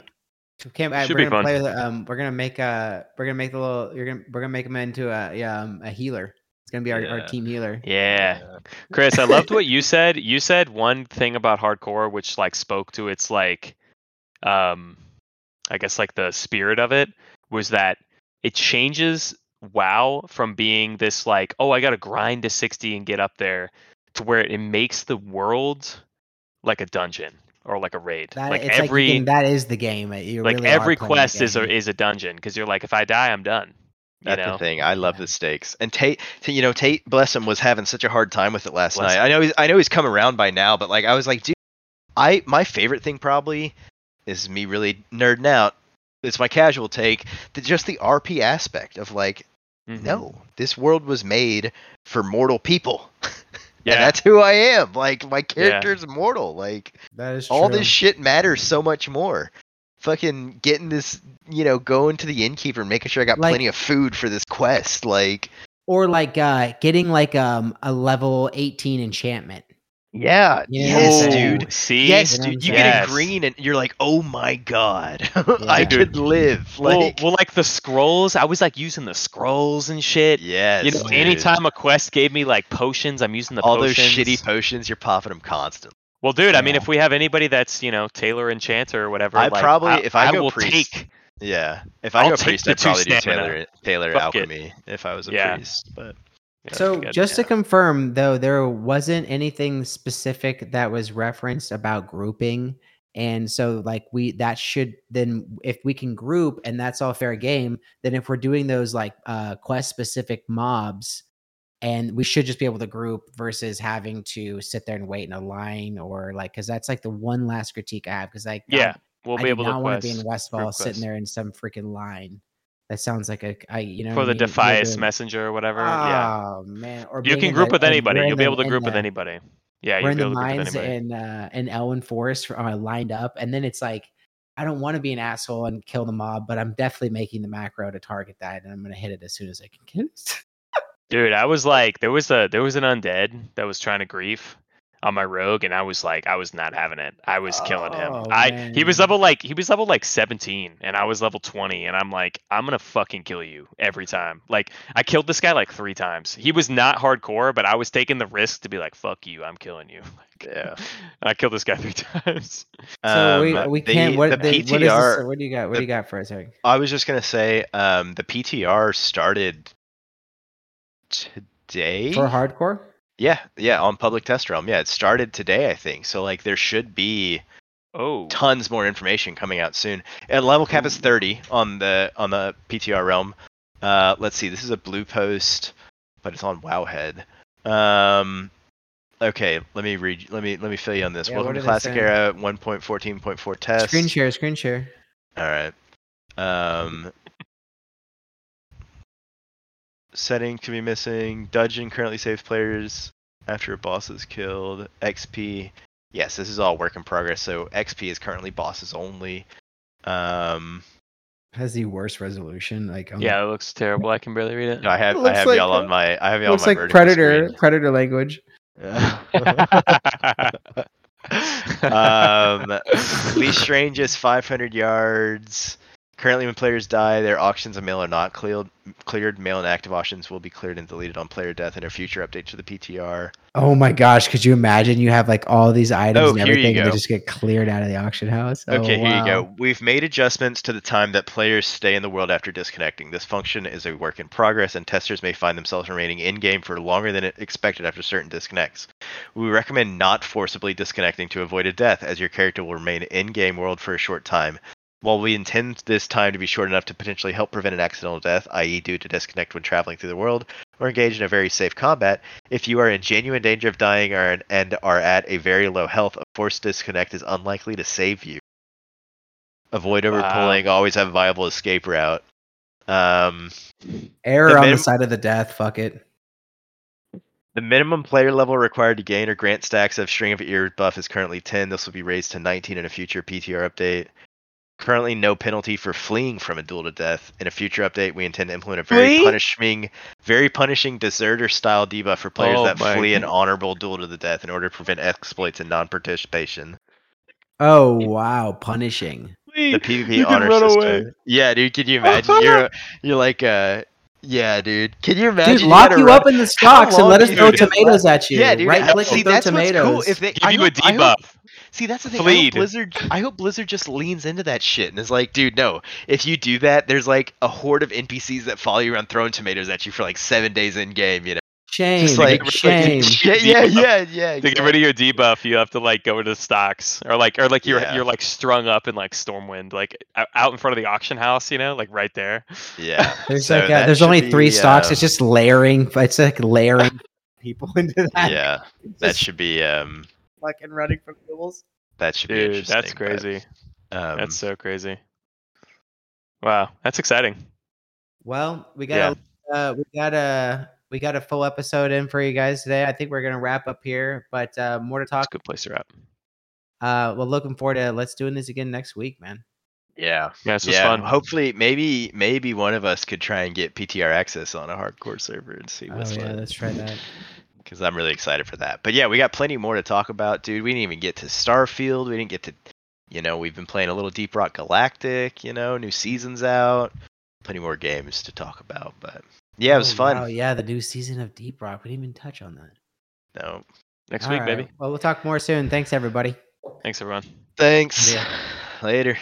Cam, uh, Should we're be gonna fun. play with, um, we're gonna make a, we're gonna make the little, you're gonna, we're gonna make him into a, yeah, um, a healer. It's gonna be our, our team healer. Yeah. Chris, I loved what you said. You said one thing about hardcore which like spoke to its like um I guess like the spirit of it was that it changes WoW from being this like, oh, I got to grind to 60 and get up there to where it makes the world like a dungeon or like a raid. That like it's every like you can, that is the game. Uh, you like really every quest is a is a dungeon because you're like if I die I'm done. You That's know? the thing. I love Yeah. the stakes. And Tate, Tate, you know, Tate, bless him, was having such a hard time with it last Bless night. him. I know he's, I know he's come around by now, but like, I was like, dude, I, my favorite thing probably is me really nerding out. It's my casual take. The, just the RP aspect of like, Mhm. No, this world was made for mortal people. Yeah. and that's who I am. Like my character's mortal. Like That is all true. this shit matters so much more. Fucking getting this, you know, going to the innkeeper and making sure I got Like- plenty of food for this quest. Like, or like uh getting like um a level 18 enchantment. Yeah, Yeah. yes, Oh, dude. See, Yes, You know what dude. You I'm get saying? a green and you're like, oh my god, I Yeah. could live. well, Like, well, like the scrolls. I was like using the scrolls and shit. yes, you know, dude. anytime a quest gave me like potions, I'm using the all potions. those shitty potions, you're popping them constantly. Well, dude, I mean, if we have anybody that's you know tailor Enchanter or whatever, I like, probably- if I go will priest, take. Yeah, if I I'll go take priest, I'd two probably do stamina. tailor, tailor Fuck it. alchemy if I was a Yeah. priest. But Yeah, So just to confirm though, there wasn't anything specific that was referenced about grouping. And so like we that should then if we can group and that's all fair game, then if we're doing those like uh quest specific mobs and we should just be able to group versus having to sit there and wait in a line or like because that's like the one last critique I have because like Yeah, we'll I be able to want to be in Westfall sitting there in some freaking line. That sounds like a I you know for the? Defias messenger or whatever. yeah, Oh man! Or you can group the- with anybody. You'll be able to group with the- anybody. Yeah, We're you'll in the able to group with mines anybody. in uh, in Elwynn Forest uh, lined up, and then it's like I don't want to be an asshole and kill the mob, but I'm definitely making the macro to target that, and I'm gonna hit it as soon as I can. Dude, I was like, there was a there was an undead that was trying to grief on my rogue, and I was like, I was not having it. I was killing him. Oh, I he was level like he was level like 17, and I was level 20, and I'm like, I'm gonna fucking kill you every time. Like I killed this guy like three times. He was not hardcore, but I was taking the risk to be like, fuck you, I'm killing you. yeah, I killed this guy three times. So we Um, we the- can't. What the the, what is PTR this? What do you got? What the- do you got for us? Eric? I was just gonna say, um, the PTR started today. For hardcore? Yeah, yeah, on public test realm. Yeah, it started today, I think. So like, there should be Oh, tons more information coming out soon. And level cap is 30 on the on the PTR realm. Uh, let's see. This is a blue post, but it's on Wowhead. Um, okay, let me read. Let me let me fill you on this. Yeah, Welcome to Classic? Era 1.14.4 test. Screen share. Screen share. All right. Um, setting to be missing. Dungeon currently saves players after a boss is killed. XP. Yes, this is all work in progress. So XP is currently bosses only. Um, Has the worst resolution. Like on the- yeah, it looks terrible. I can barely read it. no, I have It I have like, y'all on my I have y'all looks on my like predator screen. predator language. um, least range is 500 yards. Currently, when players die, their auctions of mail are not cleared. Cleared mail and active auctions will be cleared and deleted on player death in a future update to the PTR. Oh my gosh! Could you imagine you have like all these items Oh, and everything, and they just get cleared out of the auction house? Oh, Okay, here you go. We've made adjustments to the time that players stay in the world after disconnecting. This function is a work in progress, and testers may find themselves remaining in game for longer than expected after certain disconnects. We recommend not forcibly disconnecting to avoid a death, as your character will remain in game world for a short time. While we intend this time to be short enough to potentially help prevent an accidental death, i.e., due to disconnect when traveling through the world, or engage in a very safe combat, if you are in genuine danger of dying or, and are at a very low health, a forced disconnect is unlikely to save you. Avoid Wow. overpulling. Always have a viable escape route. Um, Error The on minim- the side of the death. Fuck it. the minimum player level required to gain or grant stacks of String of Ear buff is currently 10. This will be raised to 19 in a future PTR update. Currently, no penalty for fleeing from a duel to death. In a future update, we intend to implement a very Flee? punishing, very punishing deserter style debuff for players Oh that my flee an honorable duel to the death in order to prevent exploits and non-participation. Oh wow, punishing. the PvP honor system. Yeah, dude, can you imagine? You're you're like uh yeah, dude. Can you imagine? Dude, lock gotta you run- up in the stocks and long let us do throw you do tomatoes at you. Yeah, dude. Right click see, and throw that's tomatoes. what's cool. If they Give I you a hope- I hope- debuff. See, that's the thing. I hope Blizzard. I hope Blizzard just leans into that shit and is like, dude, no. If you do that, there's like a horde of NPCs that follow you around throwing tomatoes at you for like seven days in game. You know, shame, just like shame. Yeah, yeah, yeah, yeah. To get rid of your debuff, you have to like go to the stocks, or like, or like you're Yeah. you're like strung up in like Stormwind, like out in front of the auction house, you know, like right there. Yeah. There's So like uh, there's should only three be, stocks. um, It's just layering. It's like layering people into that. Yeah, that should be um fucking running from duels. that should be Dude, interesting. that's but, crazy. um, That's so crazy. Wow, that's exciting. Well, we got uh, we got a we got a full episode in for you guys today. I think we're gonna wrap up here, but uh, more to That's talk. a good place to wrap. Uh, well, looking forward to let's doing this again next week, man. Yeah. Yeah, this was yeah. fun. Hopefully, maybe maybe one of us could try and get PTR access on a hardcore server and see Oh what's yeah, let's try that. Because I'm really excited for that. But yeah, we got plenty more to talk about, dude. We didn't even get to Starfield. We didn't get to, you know, we've been playing a little Deep Rock Galactic. You know, new seasons out. Plenty more games to talk about. But yeah, it was Oh, fun. wow, yeah, the new season of Deep Rock. We didn't even touch on that. No, Next All week, right, baby. Well, we'll talk more soon. Thanks, everybody. Thanks, everyone. thanks. Yeah. Later.